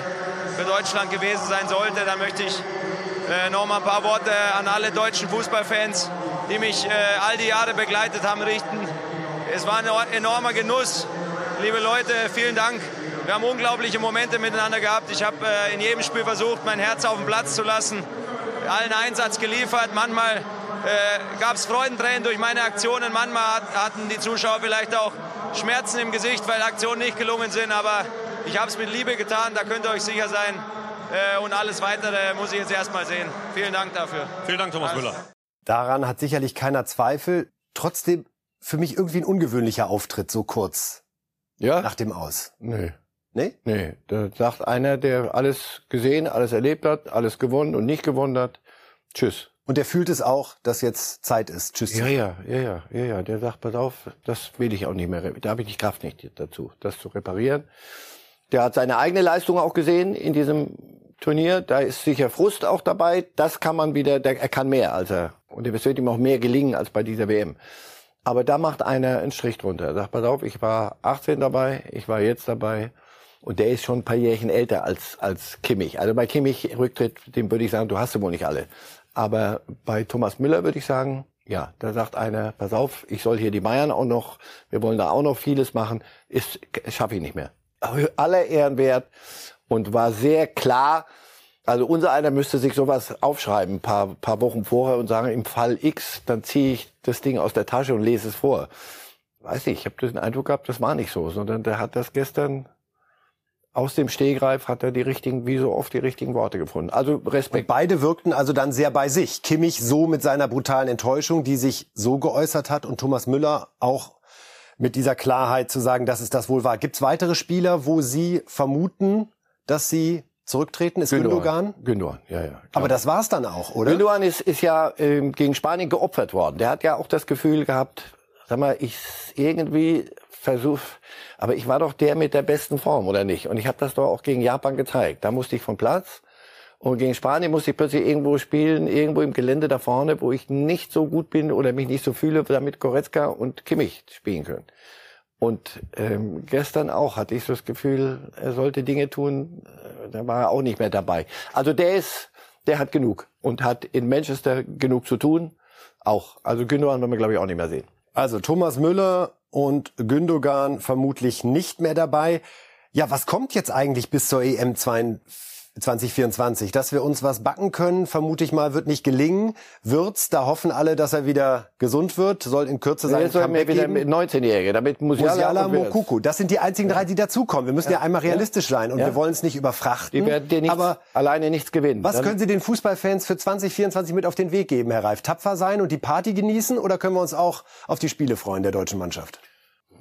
für Deutschland gewesen sein sollte, dann möchte ich noch mal ein paar Worte an alle deutschen Fußballfans die mich all die Jahre begleitet haben, richten. Es war ein enormer Genuss. Liebe Leute, vielen Dank. Wir haben unglaubliche Momente miteinander gehabt. Ich habe in jedem Spiel versucht, mein Herz auf den Platz zu lassen, allen Einsatz geliefert. Manchmal äh, gab es Freudentränen durch meine Aktionen. Manchmal hat, hatten die Zuschauer vielleicht auch Schmerzen im Gesicht, weil Aktionen nicht gelungen sind. Aber ich habe es mit Liebe getan, da könnt ihr euch sicher sein. Äh, und alles Weitere muss ich jetzt erst mal sehen. Vielen Dank dafür. Vielen Dank, Thomas Müller. Daran hat sicherlich keiner Zweifel. Trotzdem für mich irgendwie ein ungewöhnlicher Auftritt, so kurz ja? nach dem Aus. Nee. Nee? Nee. Da sagt einer, der alles gesehen, alles erlebt hat, alles gewonnen und nicht gewonnen hat. Tschüss. Und der fühlt es auch, dass jetzt Zeit ist. Tschüss. Ja, ja, ja, ja, ja, ja. Der sagt, pass auf, das will ich auch nicht mehr. Da habe ich die Kraft nicht dazu, das zu reparieren. Der hat seine eigene Leistung auch gesehen in diesem Turnier. Da ist sicher Frust auch dabei. Das kann man wieder, der, er kann mehr als er und es wird ihm auch mehr gelingen als bei dieser WM. Aber da macht einer einen Strich drunter. Er sagt, pass auf, ich war 18 dabei, ich war jetzt dabei. Und der ist schon ein paar Jährchen älter als, als Kimmich. Also bei Kimmich Rücktritt, dem würde ich sagen, du hast sie wohl nicht alle. Aber bei Thomas Müller würde ich sagen, ja, da sagt einer, pass auf, ich soll hier die Bayern auch noch, wir wollen da auch noch vieles machen, ist, schaffe ich nicht mehr. Aller Ehrenwert und war sehr klar, also unser einer müsste sich sowas aufschreiben, paar, paar Wochen vorher und sagen, im Fall X, dann ziehe ich das Ding aus der Tasche und lese es vor. Weiß nicht, ich habe den Eindruck gehabt, das war nicht so, sondern der hat das gestern aus dem Stehgreif hat er die richtigen, wie so oft die richtigen Worte gefunden. Also Respekt. Und beide wirkten also dann sehr bei sich. Kimmich so mit seiner brutalen Enttäuschung, die sich so geäußert hat und Thomas Müller auch mit dieser Klarheit zu sagen, dass es das wohl war. Gibt es weitere Spieler, wo Sie vermuten, dass sie zurücktreten? Ist Gündogan? Gündogan, ja, ja. Klar. Aber das war's dann auch, oder? Gündogan ist, ist ja ähm, gegen Spanien geopfert worden. Der hat ja auch das Gefühl gehabt, sag mal, ich irgendwie versuch, aber ich war doch der mit der besten Form, oder nicht? Und ich habe das doch auch gegen Japan gezeigt. Da musste ich vom Platz. Und gegen Spanien musste ich plötzlich irgendwo spielen, irgendwo im Gelände da vorne, wo ich nicht so gut bin oder mich nicht so fühle, damit Goretzka und Kimmich spielen können. Und ähm, gestern auch hatte ich so das Gefühl, er sollte Dinge tun, äh, da war er auch nicht mehr dabei. Also der ist, der hat genug und hat in Manchester genug zu tun. Auch. Also Gündogan werden wir, glaube ich, auch nicht mehr sehen. Also Thomas Müller und Gündogan vermutlich nicht mehr dabei. Ja, was kommt jetzt eigentlich bis zur EM 42? 2024. Dass wir uns was backen können, vermute ich mal, wird nicht gelingen. Wird's, da hoffen alle, dass er wieder gesund wird, soll in Kürze sein. Jetzt mir wieder mit 19-Jährige, damit Musiala, Musiala Mokuku. Das sind die einzigen drei, die dazukommen. Wir müssen ja, ja einmal realistisch sein und ja. wir wollen es nicht überfrachten. Die werden dir nichts, aber alleine nichts gewinnen. Was können Sie den Fußballfans für 2024 mit auf den Weg geben, Herr Reif? Tapfer sein und die Party genießen oder können wir uns auch auf die Spiele freuen der deutschen Mannschaft?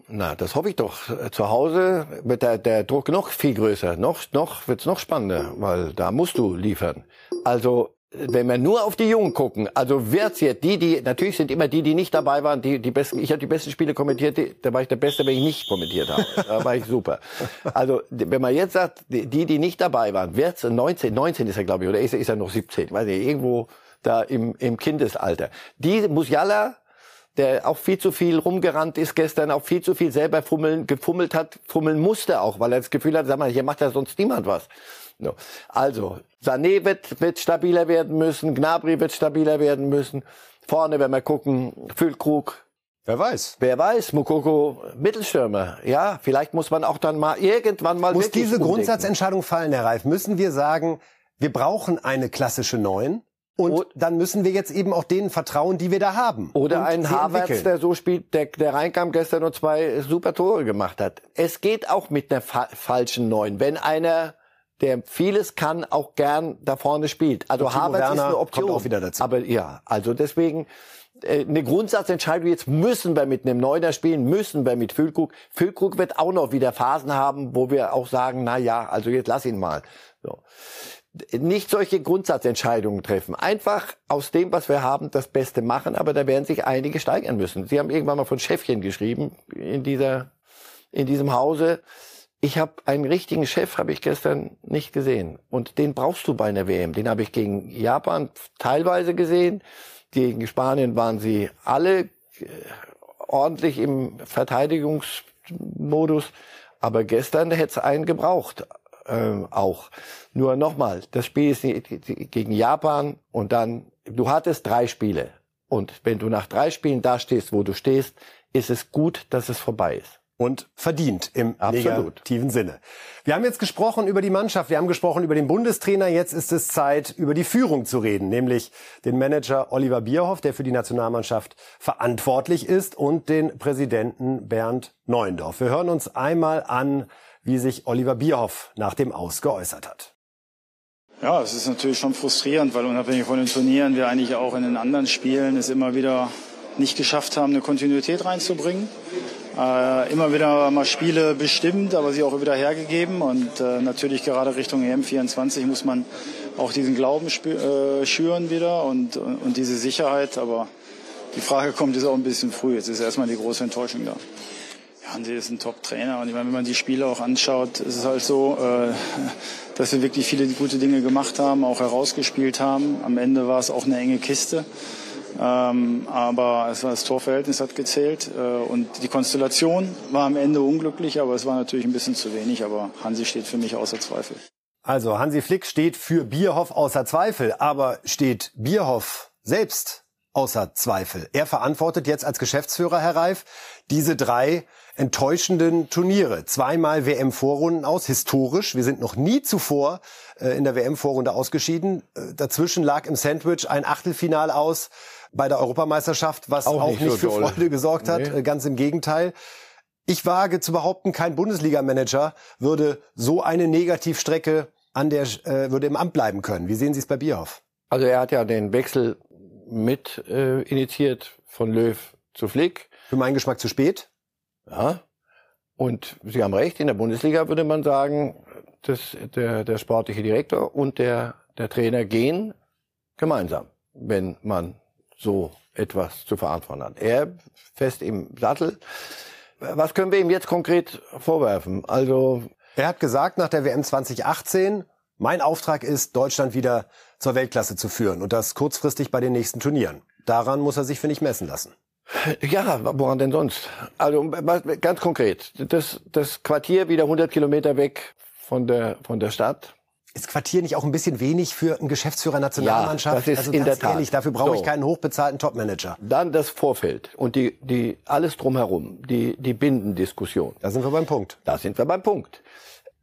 Na, das hoffe ich doch. Zu Hause wird der, der Druck noch viel größer. Noch, noch wird's noch spannender, weil da musst du liefern. Also wenn wir nur auf die Jungen gucken, also wird's jetzt die, die natürlich sind immer die, die nicht dabei waren, die die besten. Ich habe die besten Spiele kommentiert, die, da war ich der Beste, wenn ich nicht kommentiert habe. Da war ich super. Also wenn man jetzt sagt, die, die nicht dabei waren, wird's 19, 19 ist er glaube ich, oder ist er, ist er noch 17, weiß nicht, irgendwo da im, im Kindesalter. Die Musiala der auch viel zu viel rumgerannt ist gestern, auch viel zu viel selber fummeln, gefummelt hat, fummeln musste auch, weil er das Gefühl hat, sag mal, hier macht ja sonst niemand was. No. Also, Sané wird, wird stabiler werden müssen, Gnabry wird stabiler werden müssen. Vorne, wenn wir gucken, Füllkrug. Wer weiß. Wer weiß, Mukoko, Mittelstürmer. Ja, vielleicht muss man auch dann mal irgendwann mal Muss diese umdenken. Grundsatzentscheidung fallen, Herr Reif? Müssen wir sagen, wir brauchen eine klassische Neun? Und dann müssen wir jetzt eben auch denen vertrauen, die wir da haben. Oder und ein sie Havertz, entwickeln. der so spielt, der, der reinkam gestern und zwei super Tore gemacht hat. Es geht auch mit einer fa falschen Neun. Wenn einer, der vieles kann, auch gern da vorne spielt. Also Havertz ist eine Option. kommt auch wieder dazu. Aber ja, also deswegen äh, eine Grundsatzentscheidung. Jetzt müssen wir mit einem Neuner spielen, müssen wir mit Füllkrug. Füllkrug wird auch noch wieder Phasen haben, wo wir auch sagen, na ja, also jetzt lass ihn mal. So nicht solche Grundsatzentscheidungen treffen. Einfach aus dem, was wir haben, das Beste machen, aber da werden sich einige steigern müssen. Sie haben irgendwann mal von Chefchen geschrieben in dieser, in diesem Hause. Ich habe einen richtigen Chef, habe ich gestern nicht gesehen. Und den brauchst du bei einer WM. Den habe ich gegen Japan teilweise gesehen. Gegen Spanien waren sie alle äh, ordentlich im Verteidigungsmodus. Aber gestern hätte es einen gebraucht ähm, auch. Nur nochmal, das Spiel ist gegen Japan und dann, du hattest drei Spiele. Und wenn du nach drei Spielen da stehst, wo du stehst, ist es gut, dass es vorbei ist. Und verdient im Absolut. negativen Sinne. Wir haben jetzt gesprochen über die Mannschaft, wir haben gesprochen über den Bundestrainer. Jetzt ist es Zeit, über die Führung zu reden, nämlich den Manager Oliver Bierhoff, der für die Nationalmannschaft verantwortlich ist, und den Präsidenten Bernd Neuendorf. Wir hören uns einmal an, wie sich Oliver Bierhoff nach dem Aus geäußert hat. Ja, es ist natürlich schon frustrierend, weil unabhängig von den Turnieren wir eigentlich auch in den anderen Spielen es immer wieder nicht geschafft haben, eine Kontinuität reinzubringen. Äh, immer wieder mal Spiele bestimmt, aber sie auch wieder hergegeben. Und äh, natürlich gerade Richtung EM24 muss man auch diesen Glauben äh, schüren wieder und, und, und diese Sicherheit. Aber die Frage kommt jetzt auch ein bisschen früh. Jetzt ist erstmal die große Enttäuschung da. Hansi ist ein Top-Trainer und ich meine, wenn man die Spiele auch anschaut, ist es halt so, äh, dass wir wirklich viele gute Dinge gemacht haben, auch herausgespielt haben. Am Ende war es auch eine enge Kiste. Ähm, aber es war das Torverhältnis hat gezählt äh, und die Konstellation war am Ende unglücklich, aber es war natürlich ein bisschen zu wenig. Aber Hansi steht für mich außer Zweifel. Also Hansi Flick steht für Bierhoff außer Zweifel, aber steht Bierhoff selbst außer Zweifel? Er verantwortet jetzt als Geschäftsführer, Herr Reif, diese drei enttäuschenden Turniere. Zweimal WM-Vorrunden aus, historisch. Wir sind noch nie zuvor äh, in der WM-Vorrunde ausgeschieden. Äh, dazwischen lag im Sandwich ein Achtelfinal aus bei der Europameisterschaft, was auch, Auch nicht, nicht so für doll. Freude gesorgt hat. Nee. Äh, Ganz im Gegenteil. Ich wage zu behaupten, kein Bundesliga-Manager würde so eine Negativstrecke an der äh, würde im Amt bleiben können. Wie sehen Sie es bei Bierhoff? Also er hat ja den Wechsel mit äh, initiiert von Löw zu Flick. Für meinen Geschmack zu spät. Ja. Und Sie haben recht, in der Bundesliga würde man sagen, dass der, der sportliche Direktor und der, der Trainer gehen gemeinsam, wenn man so etwas zu verantworten hat. Er fest im Sattel. Was können wir ihm jetzt konkret vorwerfen? Also Er hat gesagt nach der WM 2018, mein Auftrag ist, Deutschland wieder zur Weltklasse zu führen und das kurzfristig bei den nächsten Turnieren. Daran muss er sich, finde ich, messen lassen. Ja, woran denn sonst? Also ganz konkret, das, das Quartier wieder 100 Kilometer weg von der, von der Stadt. Ist Quartier nicht auch ein bisschen wenig für einen Geschäftsführer Nationalmannschaft? Ja, das ist also in ganz der Tat. ehrlich, dafür brauche ich So. keinen hochbezahlten Topmanager. Dann das Vorfeld und die, die, alles drumherum, die, die Bindendiskussion. Da sind wir beim Punkt. Da sind wir beim Punkt.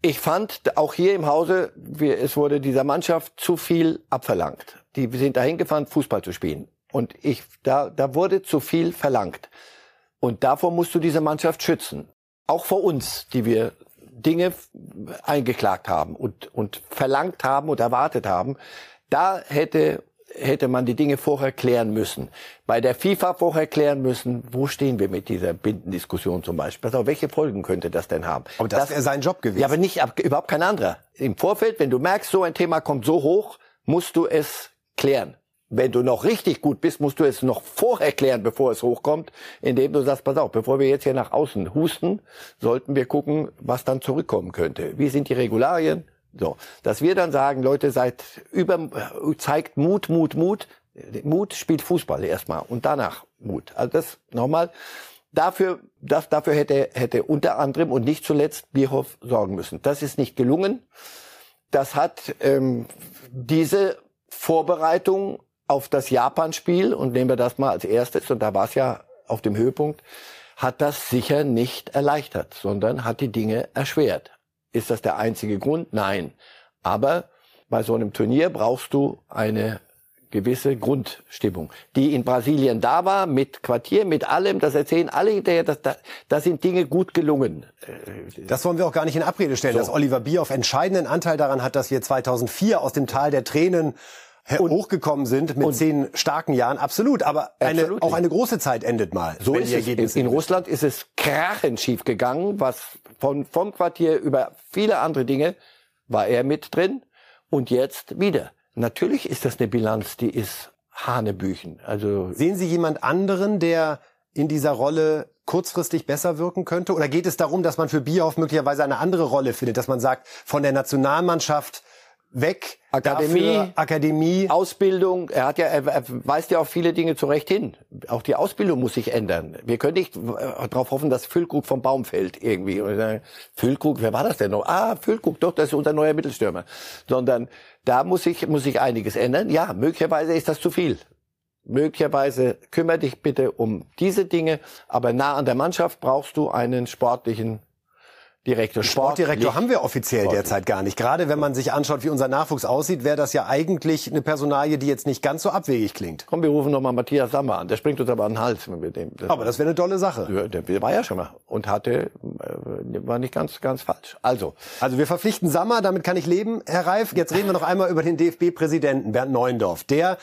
Ich fand auch hier im Hause, wir, es wurde dieser Mannschaft zu viel abverlangt. Die sind dahin gefahren, Fußball zu spielen. Und ich, da, da wurde zu viel verlangt. Und davor musst du diese Mannschaft schützen. Auch vor uns, die wir Dinge eingeklagt haben und, und verlangt haben und erwartet haben. Da hätte, hätte man die Dinge vorher klären müssen. Bei der FIFA vorher klären müssen, wo stehen wir mit dieser Bindendiskussion zum Beispiel. Auf, welche Folgen könnte das denn haben? Aber das, wäre sein Job gewesen. Ja, aber nicht, überhaupt kein anderer. Im Vorfeld, wenn du merkst, so ein Thema kommt so hoch, musst du es klären. Wenn du noch richtig gut bist, musst du es noch vorher klären, bevor es hochkommt, indem du sagst, pass auf, bevor wir jetzt hier nach außen husten, sollten wir gucken, was dann zurückkommen könnte. Wie sind die Regularien? So, dass wir dann sagen, Leute, seid über, zeigt Mut, Mut, Mut. Mut spielt Fußball erstmal und danach Mut. Also das nochmal. Dafür, das, dafür hätte, hätte unter anderem und nicht zuletzt Bierhoff sorgen müssen. Das ist nicht gelungen. das hat ähm, diese Vorbereitung auf das Japan-Spiel, und nehmen wir das mal als erstes, und da war es ja auf dem Höhepunkt, hat das sicher nicht erleichtert, sondern hat die Dinge erschwert. Ist das der einzige Grund? Nein. Aber bei so einem Turnier brauchst du eine gewisse Grundstimmung, die in Brasilien da war, mit Quartier, mit allem, das erzählen alle hinterher, da, da, da sind Dinge gut gelungen. Das wollen wir auch gar nicht in Abrede stellen, so. dass Oliver Bierhoff entscheidenden Anteil daran hat, dass wir 2004 aus dem Tal der Tränen und, hochgekommen sind mit zehn starken Jahren, absolut. Aber eine, auch eine große Zeit endet mal. So ist es. In, in Russland ist es krachend schief gegangen, was von, vom Quartier über viele andere Dinge war er mit drin und jetzt wieder. Natürlich ist das eine Bilanz, die ist Hanebüchen. Also sehen Sie jemand anderen, der in dieser Rolle kurzfristig besser wirken könnte? Oder geht es darum, dass man für Bierhoff möglicherweise eine andere Rolle findet, dass man sagt, von der Nationalmannschaft weg. Akademie, dafür, Akademie, Ausbildung. Er hat ja, er, weist ja auf viele Dinge zurecht hin. Auch die Ausbildung muss sich ändern. Wir können nicht äh, darauf hoffen, dass Füllkrug vom Baum fällt irgendwie. Füllkrug, wer war das denn noch? Ah, Füllkrug, doch, das ist unser neuer Mittelstürmer. Sondern da muss sich muss sich einiges ändern. Ja, möglicherweise ist das zu viel. Möglicherweise kümmere dich bitte um diese Dinge, aber nah an der Mannschaft brauchst du einen sportlichen Direktor. Sportdirektor haben wir offiziell Sportlich. derzeit gar nicht. Gerade wenn man sich anschaut, wie unser Nachwuchs aussieht, wäre das ja eigentlich eine Personalie, die jetzt nicht ganz so abwegig klingt. Komm, wir rufen nochmal Matthias Sammer an. Der springt uns aber an den Hals. Mit dem. Das aber das wäre eine tolle Sache. Ja, der war ja schon mal und hatte, äh, war nicht ganz, ganz falsch. Also. Also wir verpflichten Sammer, damit kann ich leben, Herr Reif. Jetzt reden wir noch einmal über den DFB-Präsidenten Bernd Neuendorf. Der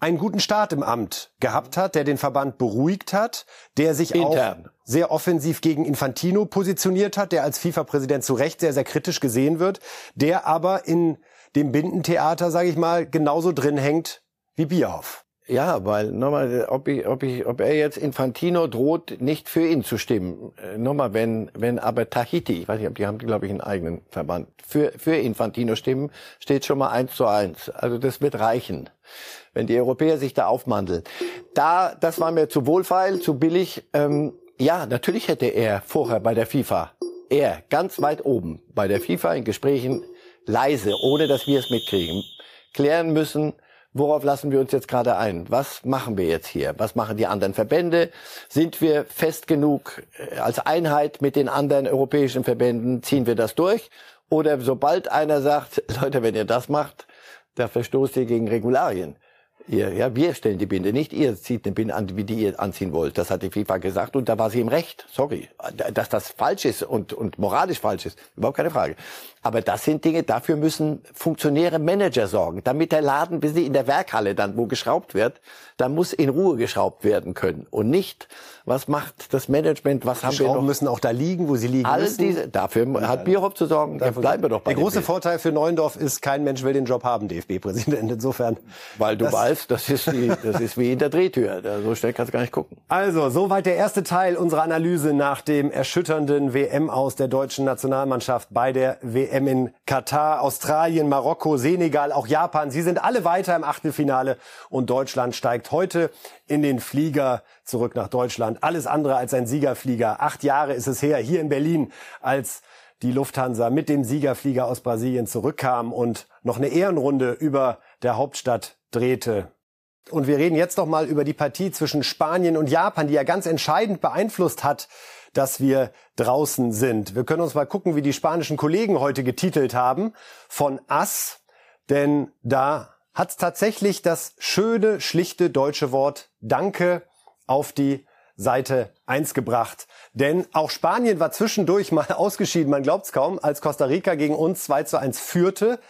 einen guten Start im Amt gehabt hat, der den Verband beruhigt hat, der sich Intern. auch sehr offensiv gegen Infantino positioniert hat, der als FIFA-Präsident zu Recht sehr, sehr kritisch gesehen wird, der aber in dem Bindentheater, sage ich mal, genauso drin hängt wie Bierhoff. Ja, weil nochmal, ob, ich, ob, ich, ob er jetzt Infantino droht, nicht für ihn zu stimmen. Äh, nochmal, wenn, wenn aber Tahiti, ich weiß nicht, die haben, glaube ich, einen eigenen Verband, für, für Infantino stimmen, steht schon mal eins zu eins. Also das wird reichen, wenn die Europäer sich da aufmandeln. Da, das war mir zu wohlfeil, zu billig. Ähm, ja, natürlich hätte er vorher bei der FIFA, er ganz weit oben bei der FIFA in Gesprächen leise, ohne dass wir es mitkriegen, klären müssen, Worauf lassen wir uns jetzt gerade ein? Was machen wir jetzt hier? Was machen die anderen Verbände? Sind wir fest genug äh, als Einheit mit den anderen europäischen Verbänden? Ziehen wir das durch? Oder sobald einer sagt, Leute, wenn ihr das macht, da verstoßt ihr gegen Regularien. Ihr, ja, wir stellen die Binde, nicht ihr zieht eine Binde an, wie die ihr anziehen wollt. Das hat die FIFA gesagt und da war sie im Recht. Sorry. Dass das falsch ist und, und moralisch falsch ist, überhaupt keine Frage. Aber das sind Dinge, dafür müssen funktionäre Manager sorgen, damit der Laden, bis in der Werkhalle dann, wo geschraubt wird, da muss in Ruhe geschraubt werden können und nicht, was macht das Management, was die haben Schrauben wir noch? müssen auch da liegen, wo sie liegen All müssen. diese, dafür hat Bierhoff zu sorgen, dann bleiben wir doch bei Der große Vorteil für Neuendorf ist, kein Mensch will den Job haben, DFB-Präsident. Insofern. Weil du das weißt, das ist, die, das ist wie in der Drehtür. So schnell kannst du gar nicht gucken. Also, soweit der erste Teil unserer Analyse nach dem erschütternden WM aus der deutschen Nationalmannschaft bei der WM in Katar, Australien, Marokko, Senegal, auch Japan. Sie sind alle weiter im Achtelfinale und Deutschland steigt heute in den Flieger zurück nach Deutschland. Alles andere als ein Siegerflieger. Acht Jahre ist es her, hier in Berlin, als die Lufthansa mit dem Siegerflieger aus Brasilien zurückkam und noch eine Ehrenrunde über der Hauptstadt drehte. Und wir reden jetzt noch mal über die Partie zwischen Spanien und Japan, die ja ganz entscheidend beeinflusst hat, dass wir draußen sind. Wir können uns mal gucken, wie die spanischen Kollegen heute getitelt haben. Von Ass, denn da hat tatsächlich das schöne, schlichte deutsche Wort Danke auf die Seite 1 gebracht. Denn auch Spanien war zwischendurch mal ausgeschieden, man glaubt's kaum, als Costa Rica gegen uns 2 zu 1 führte.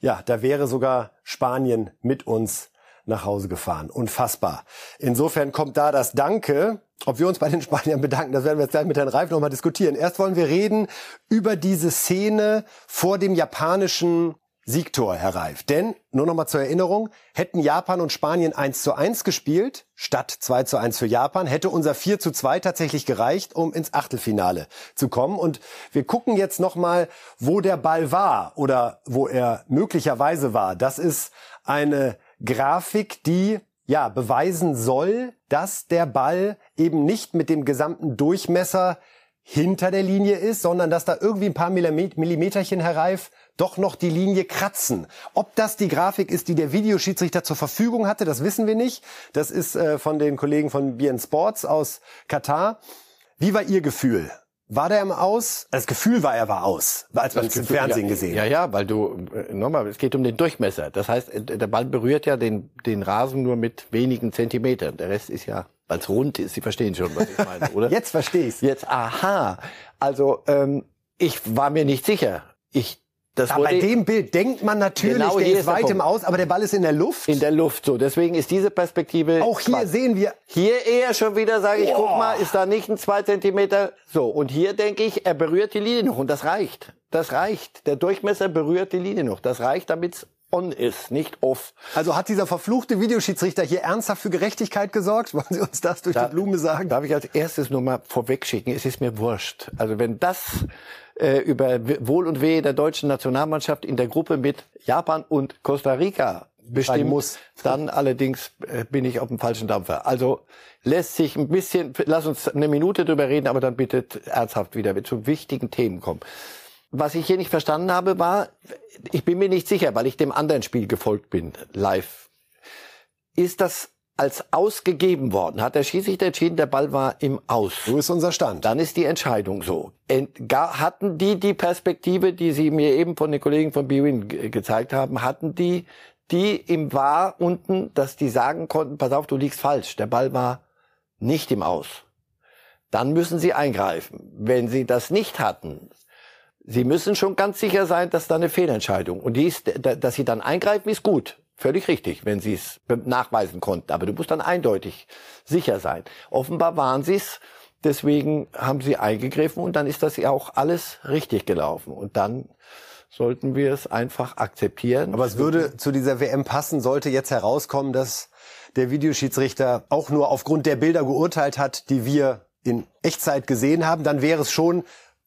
Ja, da wäre sogar Spanien mit uns nach Hause gefahren. Unfassbar. Insofern kommt da das Danke. Ob wir uns bei den Spaniern bedanken, das werden wir jetzt gleich mit Herrn Reif nochmal diskutieren. Erst wollen wir reden über diese Szene vor dem japanischen Siegtor, Herr Reif. Denn, nur noch mal zur Erinnerung, hätten Japan und Spanien 1 zu 1 gespielt, statt 2 zu 1 für Japan, hätte unser 4 zu 2 tatsächlich gereicht, um ins Achtelfinale zu kommen. Und wir gucken jetzt noch mal, wo der Ball war oder wo er möglicherweise war. Das ist eine Grafik, die ja beweisen soll, dass der Ball eben nicht mit dem gesamten Durchmesser hinter der Linie ist, sondern dass da irgendwie ein paar Millimeterchen, Herr Reif, doch noch die Linie kratzen. Ob das die Grafik ist, die der Videoschiedsrichter zur Verfügung hatte, das wissen wir nicht. Das ist äh, von den Kollegen von BN Sports aus Katar. Wie war Ihr Gefühl? War der im Aus? Das Gefühl war, er war aus, als man es im Fernsehen ja, gesehen Ja, ja, weil du, äh, nochmal, es geht um den Durchmesser. Das heißt, äh, der Ball berührt ja den, den Rasen nur mit wenigen Zentimetern. Der Rest ist ja, weil es rund ist. Sie verstehen schon, was ich meine, oder? Jetzt verstehe ich's. Jetzt, aha. Also, ähm, ich war mir nicht sicher. Ich das ja, bei dem Bild denkt man natürlich, genau der ist weit im Aus, aber der Ball ist in der Luft. In der Luft, so. Deswegen ist diese Perspektive. Auch hier Quatsch. sehen wir. Hier eher schon wieder, sage ich, oh. guck mal, ist da nicht ein zwei Zentimeter. So. Und hier denke ich, er berührt die Linie noch. Und das reicht. Das reicht. Der Durchmesser berührt die Linie noch. Das reicht, damit's on ist, nicht off. Also hat dieser verfluchte Videoschiedsrichter hier ernsthaft für Gerechtigkeit gesorgt? Wollen Sie uns das durch da, die Blume sagen? Darf ich als erstes nur mal vorwegschicken, es ist mir wurscht. Also wenn das äh, über Wohl und Wehe der deutschen Nationalmannschaft in der Gruppe mit Japan und Costa Rica bestimmen muss, dann allerdings äh, bin ich auf dem falschen Dampfer. Also lässt sich ein bisschen, lass uns eine Minute drüber reden, aber dann bitte ernsthaft wieder zu wichtigen Themen kommen. Was ich hier nicht verstanden habe, war, ich bin mir nicht sicher, weil ich dem anderen Spiel gefolgt bin, live. Ist das als ausgegeben worden. Hat der Schiedsrichter entschieden, der Ball war im Aus. So ist unser Stand. Dann ist die Entscheidung so. hatten die die Perspektive, die Sie mir eben von den Kollegen von Biwin gezeigt haben, hatten die die im War unten, dass die sagen konnten, pass auf, du liegst falsch, der Ball war nicht im Aus. Dann müssen sie eingreifen. Wenn sie das nicht hatten, sie müssen schon ganz sicher sein, dass da eine Fehlentscheidung und die ist, dass sie dann eingreifen, ist gut. Völlig richtig, wenn sie es nachweisen konnten. Aber du musst dann eindeutig sicher sein. Offenbar waren sie es. Deswegen haben sie eingegriffen und dann ist das ja auch alles richtig gelaufen. Und dann sollten wir es einfach akzeptieren. Aber es würde zu dieser WM passen, sollte jetzt herauskommen, dass der Videoschiedsrichter auch nur aufgrund der Bilder geurteilt hat, die wir in Echtzeit gesehen haben, dann wäre es schon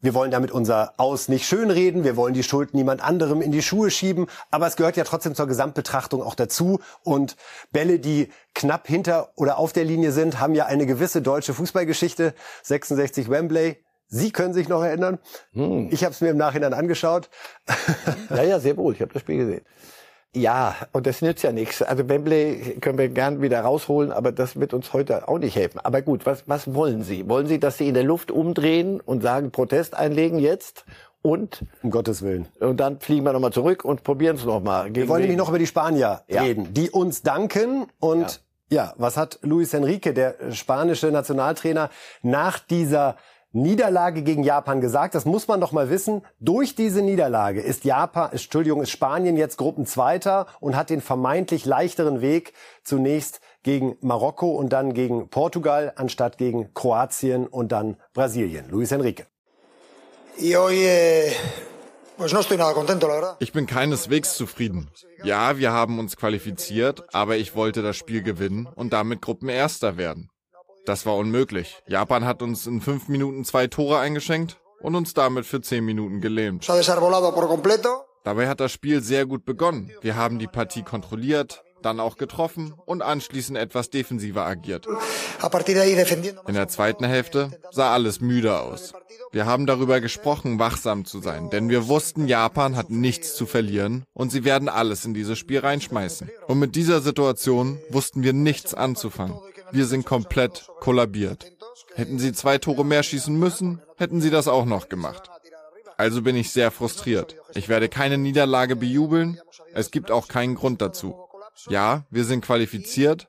wir wollen damit unser Aus nicht schönreden, wir wollen die Schuld niemand anderem in die Schuhe schieben, aber es gehört ja trotzdem zur Gesamtbetrachtung auch dazu. Und Bälle, die knapp hinter oder auf der Linie sind, haben ja eine gewisse deutsche Fußballgeschichte. 66 Wembley, Sie können sich noch erinnern. Hm. Ich habe es mir im Nachhinein angeschaut. Ja, ja, sehr wohl. Ich habe das Spiel gesehen. Ja, und das nützt ja nichts. Also Wembley können wir gern wieder rausholen, aber das wird uns heute auch nicht helfen. Aber gut, was, was wollen Sie? Wollen Sie, dass Sie in der Luft umdrehen und sagen, Protest einlegen jetzt? Und um Gottes Willen. Und dann fliegen wir nochmal zurück und probieren es nochmal. Wir wollen nämlich noch über die Spanier ja. reden, die uns danken. Und ja. ja, was hat Luis Enrique, der spanische Nationaltrainer, nach dieser Niederlage gegen Japan gesagt. Das muss man doch mal wissen. Durch diese Niederlage ist Japan, Entschuldigung, ist Spanien jetzt Gruppenzweiter und hat den vermeintlich leichteren Weg zunächst gegen Marokko und dann gegen Portugal anstatt gegen Kroatien und dann Brasilien. Luis Enrique. Ich bin keineswegs zufrieden. Ja, wir haben uns qualifiziert, aber ich wollte das Spiel gewinnen und damit Gruppenerster werden. Das war unmöglich. Japan hat uns in fünf Minuten zwei Tore eingeschenkt und uns damit für zehn Minuten gelähmt. Dabei hat das Spiel sehr gut begonnen. Wir haben die Partie kontrolliert, dann auch getroffen und anschließend etwas defensiver agiert. In der zweiten Hälfte sah alles müde aus. Wir haben darüber gesprochen, wachsam zu sein, denn wir wussten, Japan hat nichts zu verlieren und sie werden alles in dieses Spiel reinschmeißen. Und mit dieser Situation wussten wir nichts anzufangen. Wir sind komplett kollabiert. Hätten sie zwei Tore mehr schießen müssen, hätten sie das auch noch gemacht. Also bin ich sehr frustriert. Ich werde keine Niederlage bejubeln. Es gibt auch keinen Grund dazu. Ja, wir sind qualifiziert,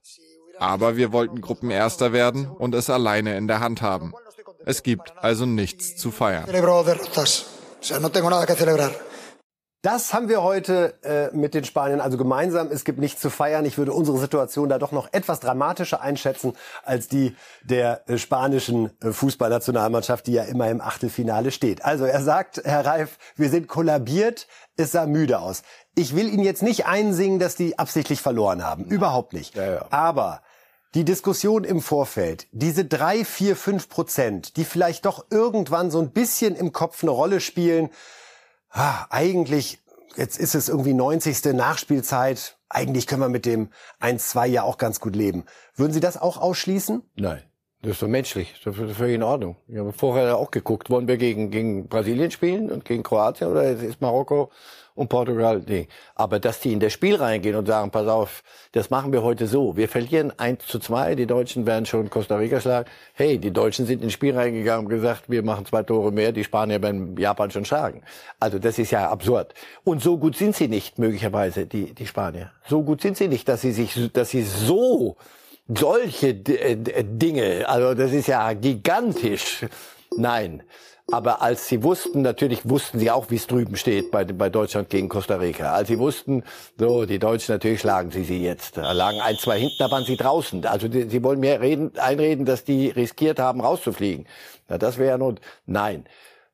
aber wir wollten Gruppenerster werden und es alleine in der Hand haben. Es gibt also nichts zu feiern. Das haben wir heute äh, mit den Spaniern also gemeinsam. Es gibt nichts zu feiern. Ich würde unsere Situation da doch noch etwas dramatischer einschätzen als die der äh, spanischen äh, Fußballnationalmannschaft, die ja immer im Achtelfinale steht. Also er sagt, Herr Reif, wir sind kollabiert. Es sah müde aus. Ich will Ihnen jetzt nicht einsingen, dass die absichtlich verloren haben. Überhaupt nicht. Ja, ja. Aber die Diskussion im Vorfeld, diese drei, vier, fünf Prozent, die vielleicht doch irgendwann so ein bisschen im Kopf eine Rolle spielen, ah, eigentlich, jetzt ist es irgendwie 90. Nachspielzeit, eigentlich können wir mit dem 1-2 ja auch ganz gut leben. Würden Sie das auch ausschließen? Nein. Das ist so menschlich, das ist völlig in Ordnung. Ich habe vorher auch geguckt, wollen wir gegen, gegen Brasilien spielen und gegen Kroatien oder ist Marokko und Portugal? Nee. Aber dass die in das Spiel reingehen und sagen, pass auf, das machen wir heute so. Wir verlieren 1 zu 2, die Deutschen werden schon Costa Rica schlagen. Hey, die Deutschen sind ins Spiel reingegangen und gesagt, wir machen zwei Tore mehr, die Spanier werden Japan schon schlagen. Also das ist ja absurd. Und so gut sind sie nicht, möglicherweise, die, die Spanier. So gut sind sie nicht, dass sie sich, dass sie so solche äh, Dinge, also das ist ja gigantisch. Nein. Aber als sie wussten, natürlich wussten sie auch, wie es drüben steht bei, bei Deutschland gegen Costa Rica. Als sie wussten, so, die Deutschen, natürlich schlagen sie sie jetzt. Da lagen ein, zwei hinten, da waren sie draußen. Also die, sie wollen mir reden, einreden, dass die riskiert haben, rauszufliegen. Na, das wäre ja nur, nein.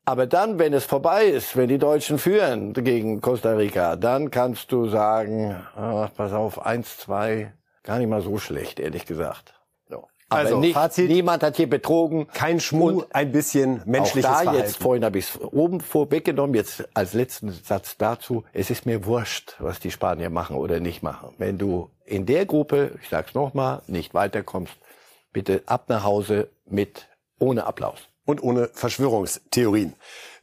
Aber dann, wenn es vorbei ist, wenn die Deutschen führen gegen Costa Rica, dann kannst du sagen, ach, pass auf, eins, zwei, Gar nicht mal so schlecht, ehrlich gesagt. So. Aber Also, nicht, Fazit. niemand hat hier betrogen. Kein Schmuh, ein bisschen menschliches auch da Verhalten. jetzt, vorhin habe ich es oben vorweggenommen, jetzt als letzten Satz dazu, es ist mir wurscht, was die Spanier machen oder nicht machen. Wenn du in der Gruppe, ich sag's nochmal, nicht weiterkommst, bitte ab nach Hause mit, ohne Applaus. und ohne Verschwörungstheorien.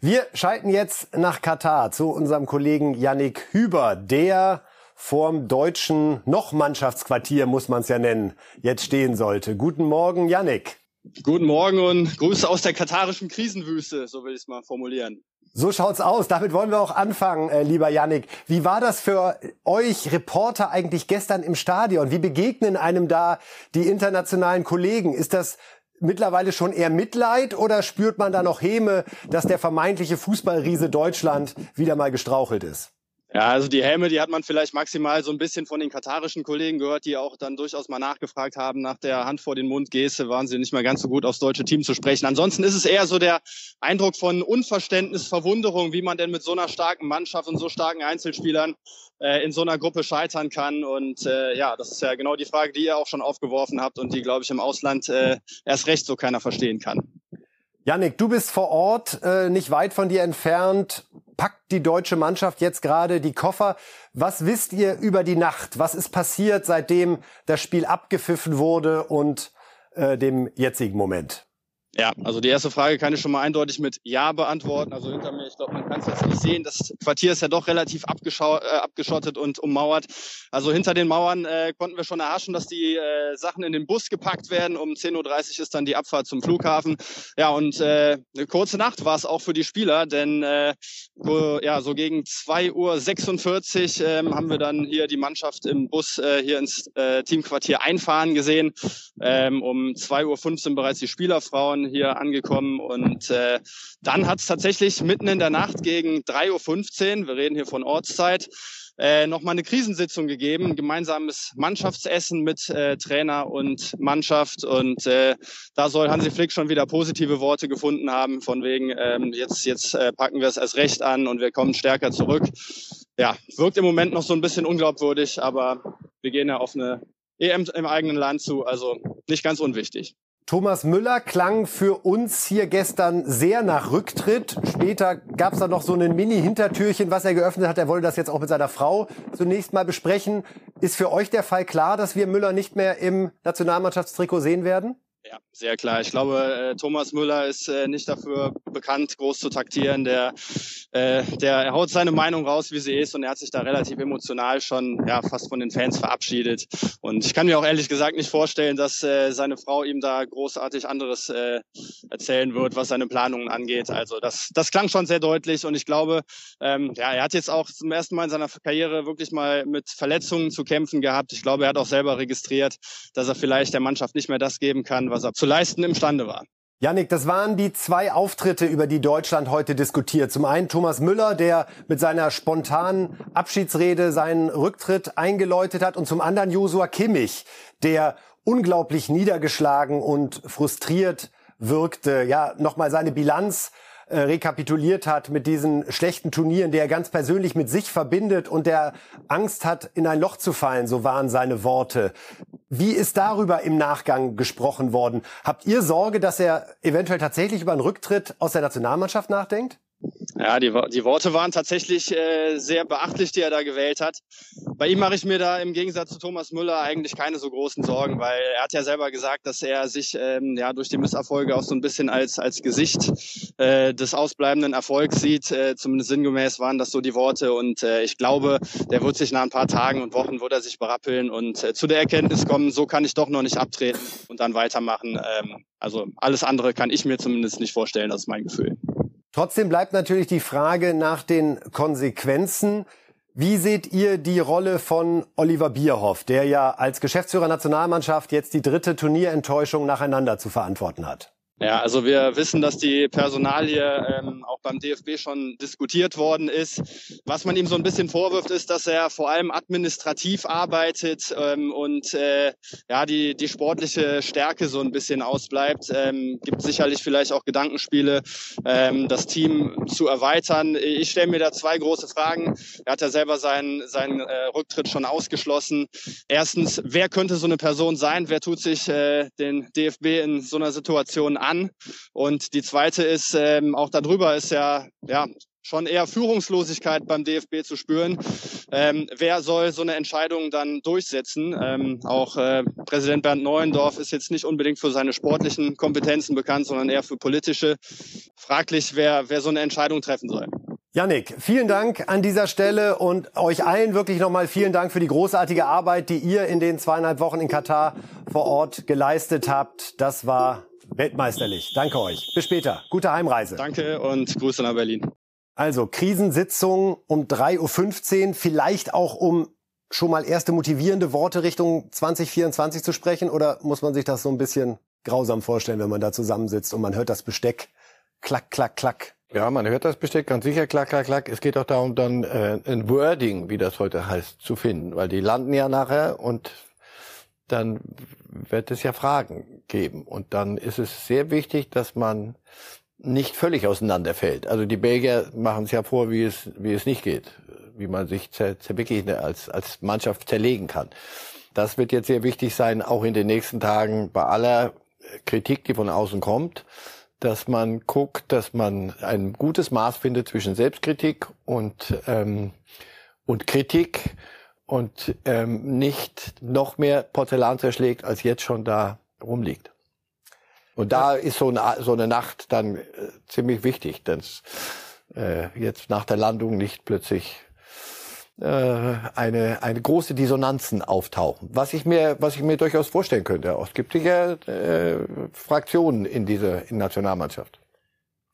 Wir schalten jetzt nach Katar zu unserem Kollegen Yannick Hüber, der vorm deutschen noch Mannschaftsquartier, muss man es ja nennen, jetzt stehen sollte. Guten Morgen, Yannick. Guten Morgen und Grüße aus der katarischen Krisenwüste, so will ich es mal formulieren. So schaut's aus. Damit wollen wir auch anfangen, äh, lieber Yannick. Wie war das für euch Reporter eigentlich gestern im Stadion? Wie begegnen einem da die internationalen Kollegen? Ist das mittlerweile schon eher Mitleid oder spürt man da noch Häme, dass der vermeintliche Fußballriese Deutschland wieder mal gestrauchelt ist? Ja, also die Helme, die hat man vielleicht maximal so ein bisschen von den katarischen Kollegen gehört, die auch dann durchaus mal nachgefragt haben nach der Hand vor den Mund Geste, waren sie nicht mehr ganz so gut aufs deutsche Team zu sprechen. Ansonsten ist es eher so der Eindruck von Unverständnis, Verwunderung, wie man denn mit so einer starken Mannschaft und so starken Einzelspielern äh, in so einer Gruppe scheitern kann. Und äh, ja, das ist ja genau die Frage, die ihr auch schon aufgeworfen habt und die, glaube ich, im Ausland äh, erst recht so keiner verstehen kann. Yannick, du bist vor Ort, äh, nicht weit von dir entfernt. Packt die deutsche Mannschaft jetzt gerade die Koffer? Was wisst ihr über die Nacht? Was ist passiert, seitdem das Spiel abgepfiffen wurde und äh, dem jetzigen Moment? Ja, also die erste Frage kann ich schon mal eindeutig mit Ja beantworten. Also hinter mir, ich glaube, man kann es jetzt nicht sehen. Das Quartier ist ja doch relativ äh, abgeschottet und ummauert. Also hinter den Mauern äh, konnten wir schon erhaschen, dass die äh, Sachen in den Bus gepackt werden. Um 10.30 Uhr ist dann die Abfahrt zum Flughafen. Ja, und äh, eine kurze Nacht war es auch für die Spieler, denn äh, so, ja, so gegen 2.46 Uhr ähm, haben wir dann hier die Mannschaft im Bus äh, hier ins äh, Teamquartier einfahren gesehen. Ähm, um 2.15 Uhr bereits die Spielerfrauen hier angekommen und äh, dann hat es tatsächlich mitten in der Nacht gegen 3.15 Uhr, wir reden hier von Ortszeit, äh, nochmal eine Krisensitzung gegeben, ein gemeinsames Mannschaftsessen mit äh, Trainer und Mannschaft und äh, da soll Hansi Flick schon wieder positive Worte gefunden haben, von wegen ähm, jetzt, jetzt äh, packen wir es erst recht an und wir kommen stärker zurück. Ja, wirkt im Moment noch so ein bisschen unglaubwürdig, aber wir gehen ja auf eine EM im eigenen Land zu, also nicht ganz unwichtig. Thomas Müller klang für uns hier gestern sehr nach Rücktritt. Später gab es da noch so ein Mini-Hintertürchen, was er geöffnet hat. Er wollte das jetzt auch mit seiner Frau zunächst mal besprechen. Ist für euch der Fall klar, dass wir Müller nicht mehr im Nationalmannschaftstrikot sehen werden? Ja, sehr klar. Ich glaube, äh, Thomas Müller ist äh, nicht dafür bekannt, groß zu taktieren. Der, äh, der haut seine Meinung raus, wie sie ist, und er hat sich da relativ emotional schon ja, fast von den Fans verabschiedet. Und ich kann mir auch ehrlich gesagt nicht vorstellen, dass seine Frau ihm da großartig anderes äh, erzählen wird, was seine Planungen angeht. Also das, das klang schon sehr deutlich und ich glaube, ähm, ja, er hat jetzt auch zum ersten Mal in seiner Karriere wirklich mal mit Verletzungen zu kämpfen gehabt. Ich glaube, er hat auch selber registriert, dass er vielleicht der Mannschaft nicht mehr das geben kann, was er zu leisten imstande war. Yannick, das waren die zwei Auftritte, über die Deutschland heute diskutiert. Zum einen Thomas Müller, der mit seiner spontanen Abschiedsrede seinen Rücktritt eingeläutet hat und zum anderen Josua Kimmich, der unglaublich niedergeschlagen und frustriert wirkte, ja, nochmal seine Bilanz äh, rekapituliert hat mit diesen schlechten Turnieren, der er ganz persönlich mit sich verbindet und der Angst hat, in ein Loch zu fallen, so waren seine Worte. Wie ist darüber im Nachgang gesprochen worden? Habt ihr Sorge, dass er eventuell tatsächlich über einen Rücktritt aus der Nationalmannschaft nachdenkt? Ja, die, die Worte waren tatsächlich äh, sehr beachtlich, die er da gewählt hat. Bei ihm mache ich mir da im Gegensatz zu Thomas Müller eigentlich keine so großen Sorgen, weil er hat ja selber gesagt, dass er sich ähm, ja durch die Misserfolge auch so ein bisschen als als Gesicht äh, des ausbleibenden Erfolgs sieht. Äh, zumindest sinngemäß waren das so die Worte. Und äh, ich glaube, der wird sich nach ein paar Tagen und Wochen wird er sich berappeln und äh, zu der Erkenntnis kommen, so kann ich doch noch nicht abtreten und dann weitermachen. Ähm, also alles andere kann ich mir zumindest nicht vorstellen, das ist mein Gefühl. Trotzdem bleibt natürlich die Frage nach den Konsequenzen. Wie seht ihr die Rolle von Oliver Bierhoff, der ja als Geschäftsführer Nationalmannschaft jetzt die dritte Turnierenttäuschung nacheinander zu verantworten hat? Ja, also wir wissen, dass die Personalie ähm, auch beim DFB schon diskutiert worden ist. Was man ihm so ein bisschen vorwirft, ist, dass er vor allem administrativ arbeitet ähm, und äh, ja die die sportliche Stärke so ein bisschen ausbleibt. Ähm, gibt sicherlich vielleicht auch Gedankenspiele, ähm, das Team zu erweitern. Ich stelle mir da zwei große Fragen. Er hat ja selber seinen seinen äh, Rücktritt schon ausgeschlossen. Erstens, wer könnte so eine Person sein? Wer tut sich äh, den DFB in so einer Situation an? An. Und die zweite ist, ähm, auch darüber ist ja, ja schon eher Führungslosigkeit beim DFB zu spüren. Ähm, wer soll so eine Entscheidung dann durchsetzen? Ähm, auch äh, Präsident Bernd Neuendorf ist jetzt nicht unbedingt für seine sportlichen Kompetenzen bekannt, sondern eher für politische. Fraglich, wer, wer so eine Entscheidung treffen soll. Yannick, vielen Dank an dieser Stelle und euch allen wirklich nochmal vielen Dank für die großartige Arbeit, die ihr in den zweieinhalb Wochen in Katar vor Ort geleistet habt. Das war Weltmeisterlich. Danke euch. Bis später. Gute Heimreise. Danke und Grüße nach Berlin. Also Krisensitzung um 3.15 Uhr, vielleicht auch um schon mal erste motivierende Worte Richtung 2024 zu sprechen? Oder muss man sich das so ein bisschen grausam vorstellen, wenn man da zusammensitzt und man hört das Besteck klack, klack, klack? Ja, man hört das Besteck ganz sicher klack, klack, klack. Es geht auch darum, dann äh, ein Wording, wie das heute heißt, zu finden. Weil die landen ja nachher und dann wird es ja Fragen geben. Und dann ist es sehr wichtig, dass man nicht völlig auseinanderfällt. Also die Belgier machen es ja vor, wie es, wie es nicht geht, wie man sich zer, wirklich als, als Mannschaft zerlegen kann. Das wird jetzt sehr wichtig sein, auch in den nächsten Tagen bei aller Kritik, die von außen kommt, dass man guckt, dass man ein gutes Maß findet zwischen Selbstkritik und, ähm, und Kritik und ähm, nicht noch mehr Porzellan zerschlägt, als jetzt schon da rumliegt. Und da ist so eine, so eine Nacht dann äh, ziemlich wichtig, dass äh, jetzt nach der Landung nicht plötzlich äh, eine, eine große Dissonanzen auftauchen. Was ich mir, was ich mir durchaus vorstellen könnte. Es gibt sicher äh, Fraktionen in dieser in Nationalmannschaft.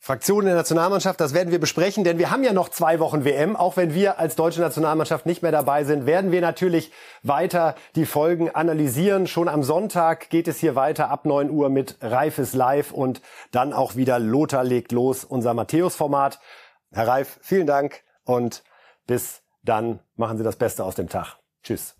Fraktionen der Nationalmannschaft, das werden wir besprechen, denn wir haben ja noch zwei Wochen WM. Auch wenn wir als deutsche Nationalmannschaft nicht mehr dabei sind, werden wir natürlich weiter die Folgen analysieren. Schon am Sonntag geht es hier weiter ab 9 Uhr mit Reifes Live und dann auch wieder Lothar legt los, unser Matthäus-Format. Herr Reif, vielen Dank und bis dann machen Sie das Beste aus dem Tag. Tschüss.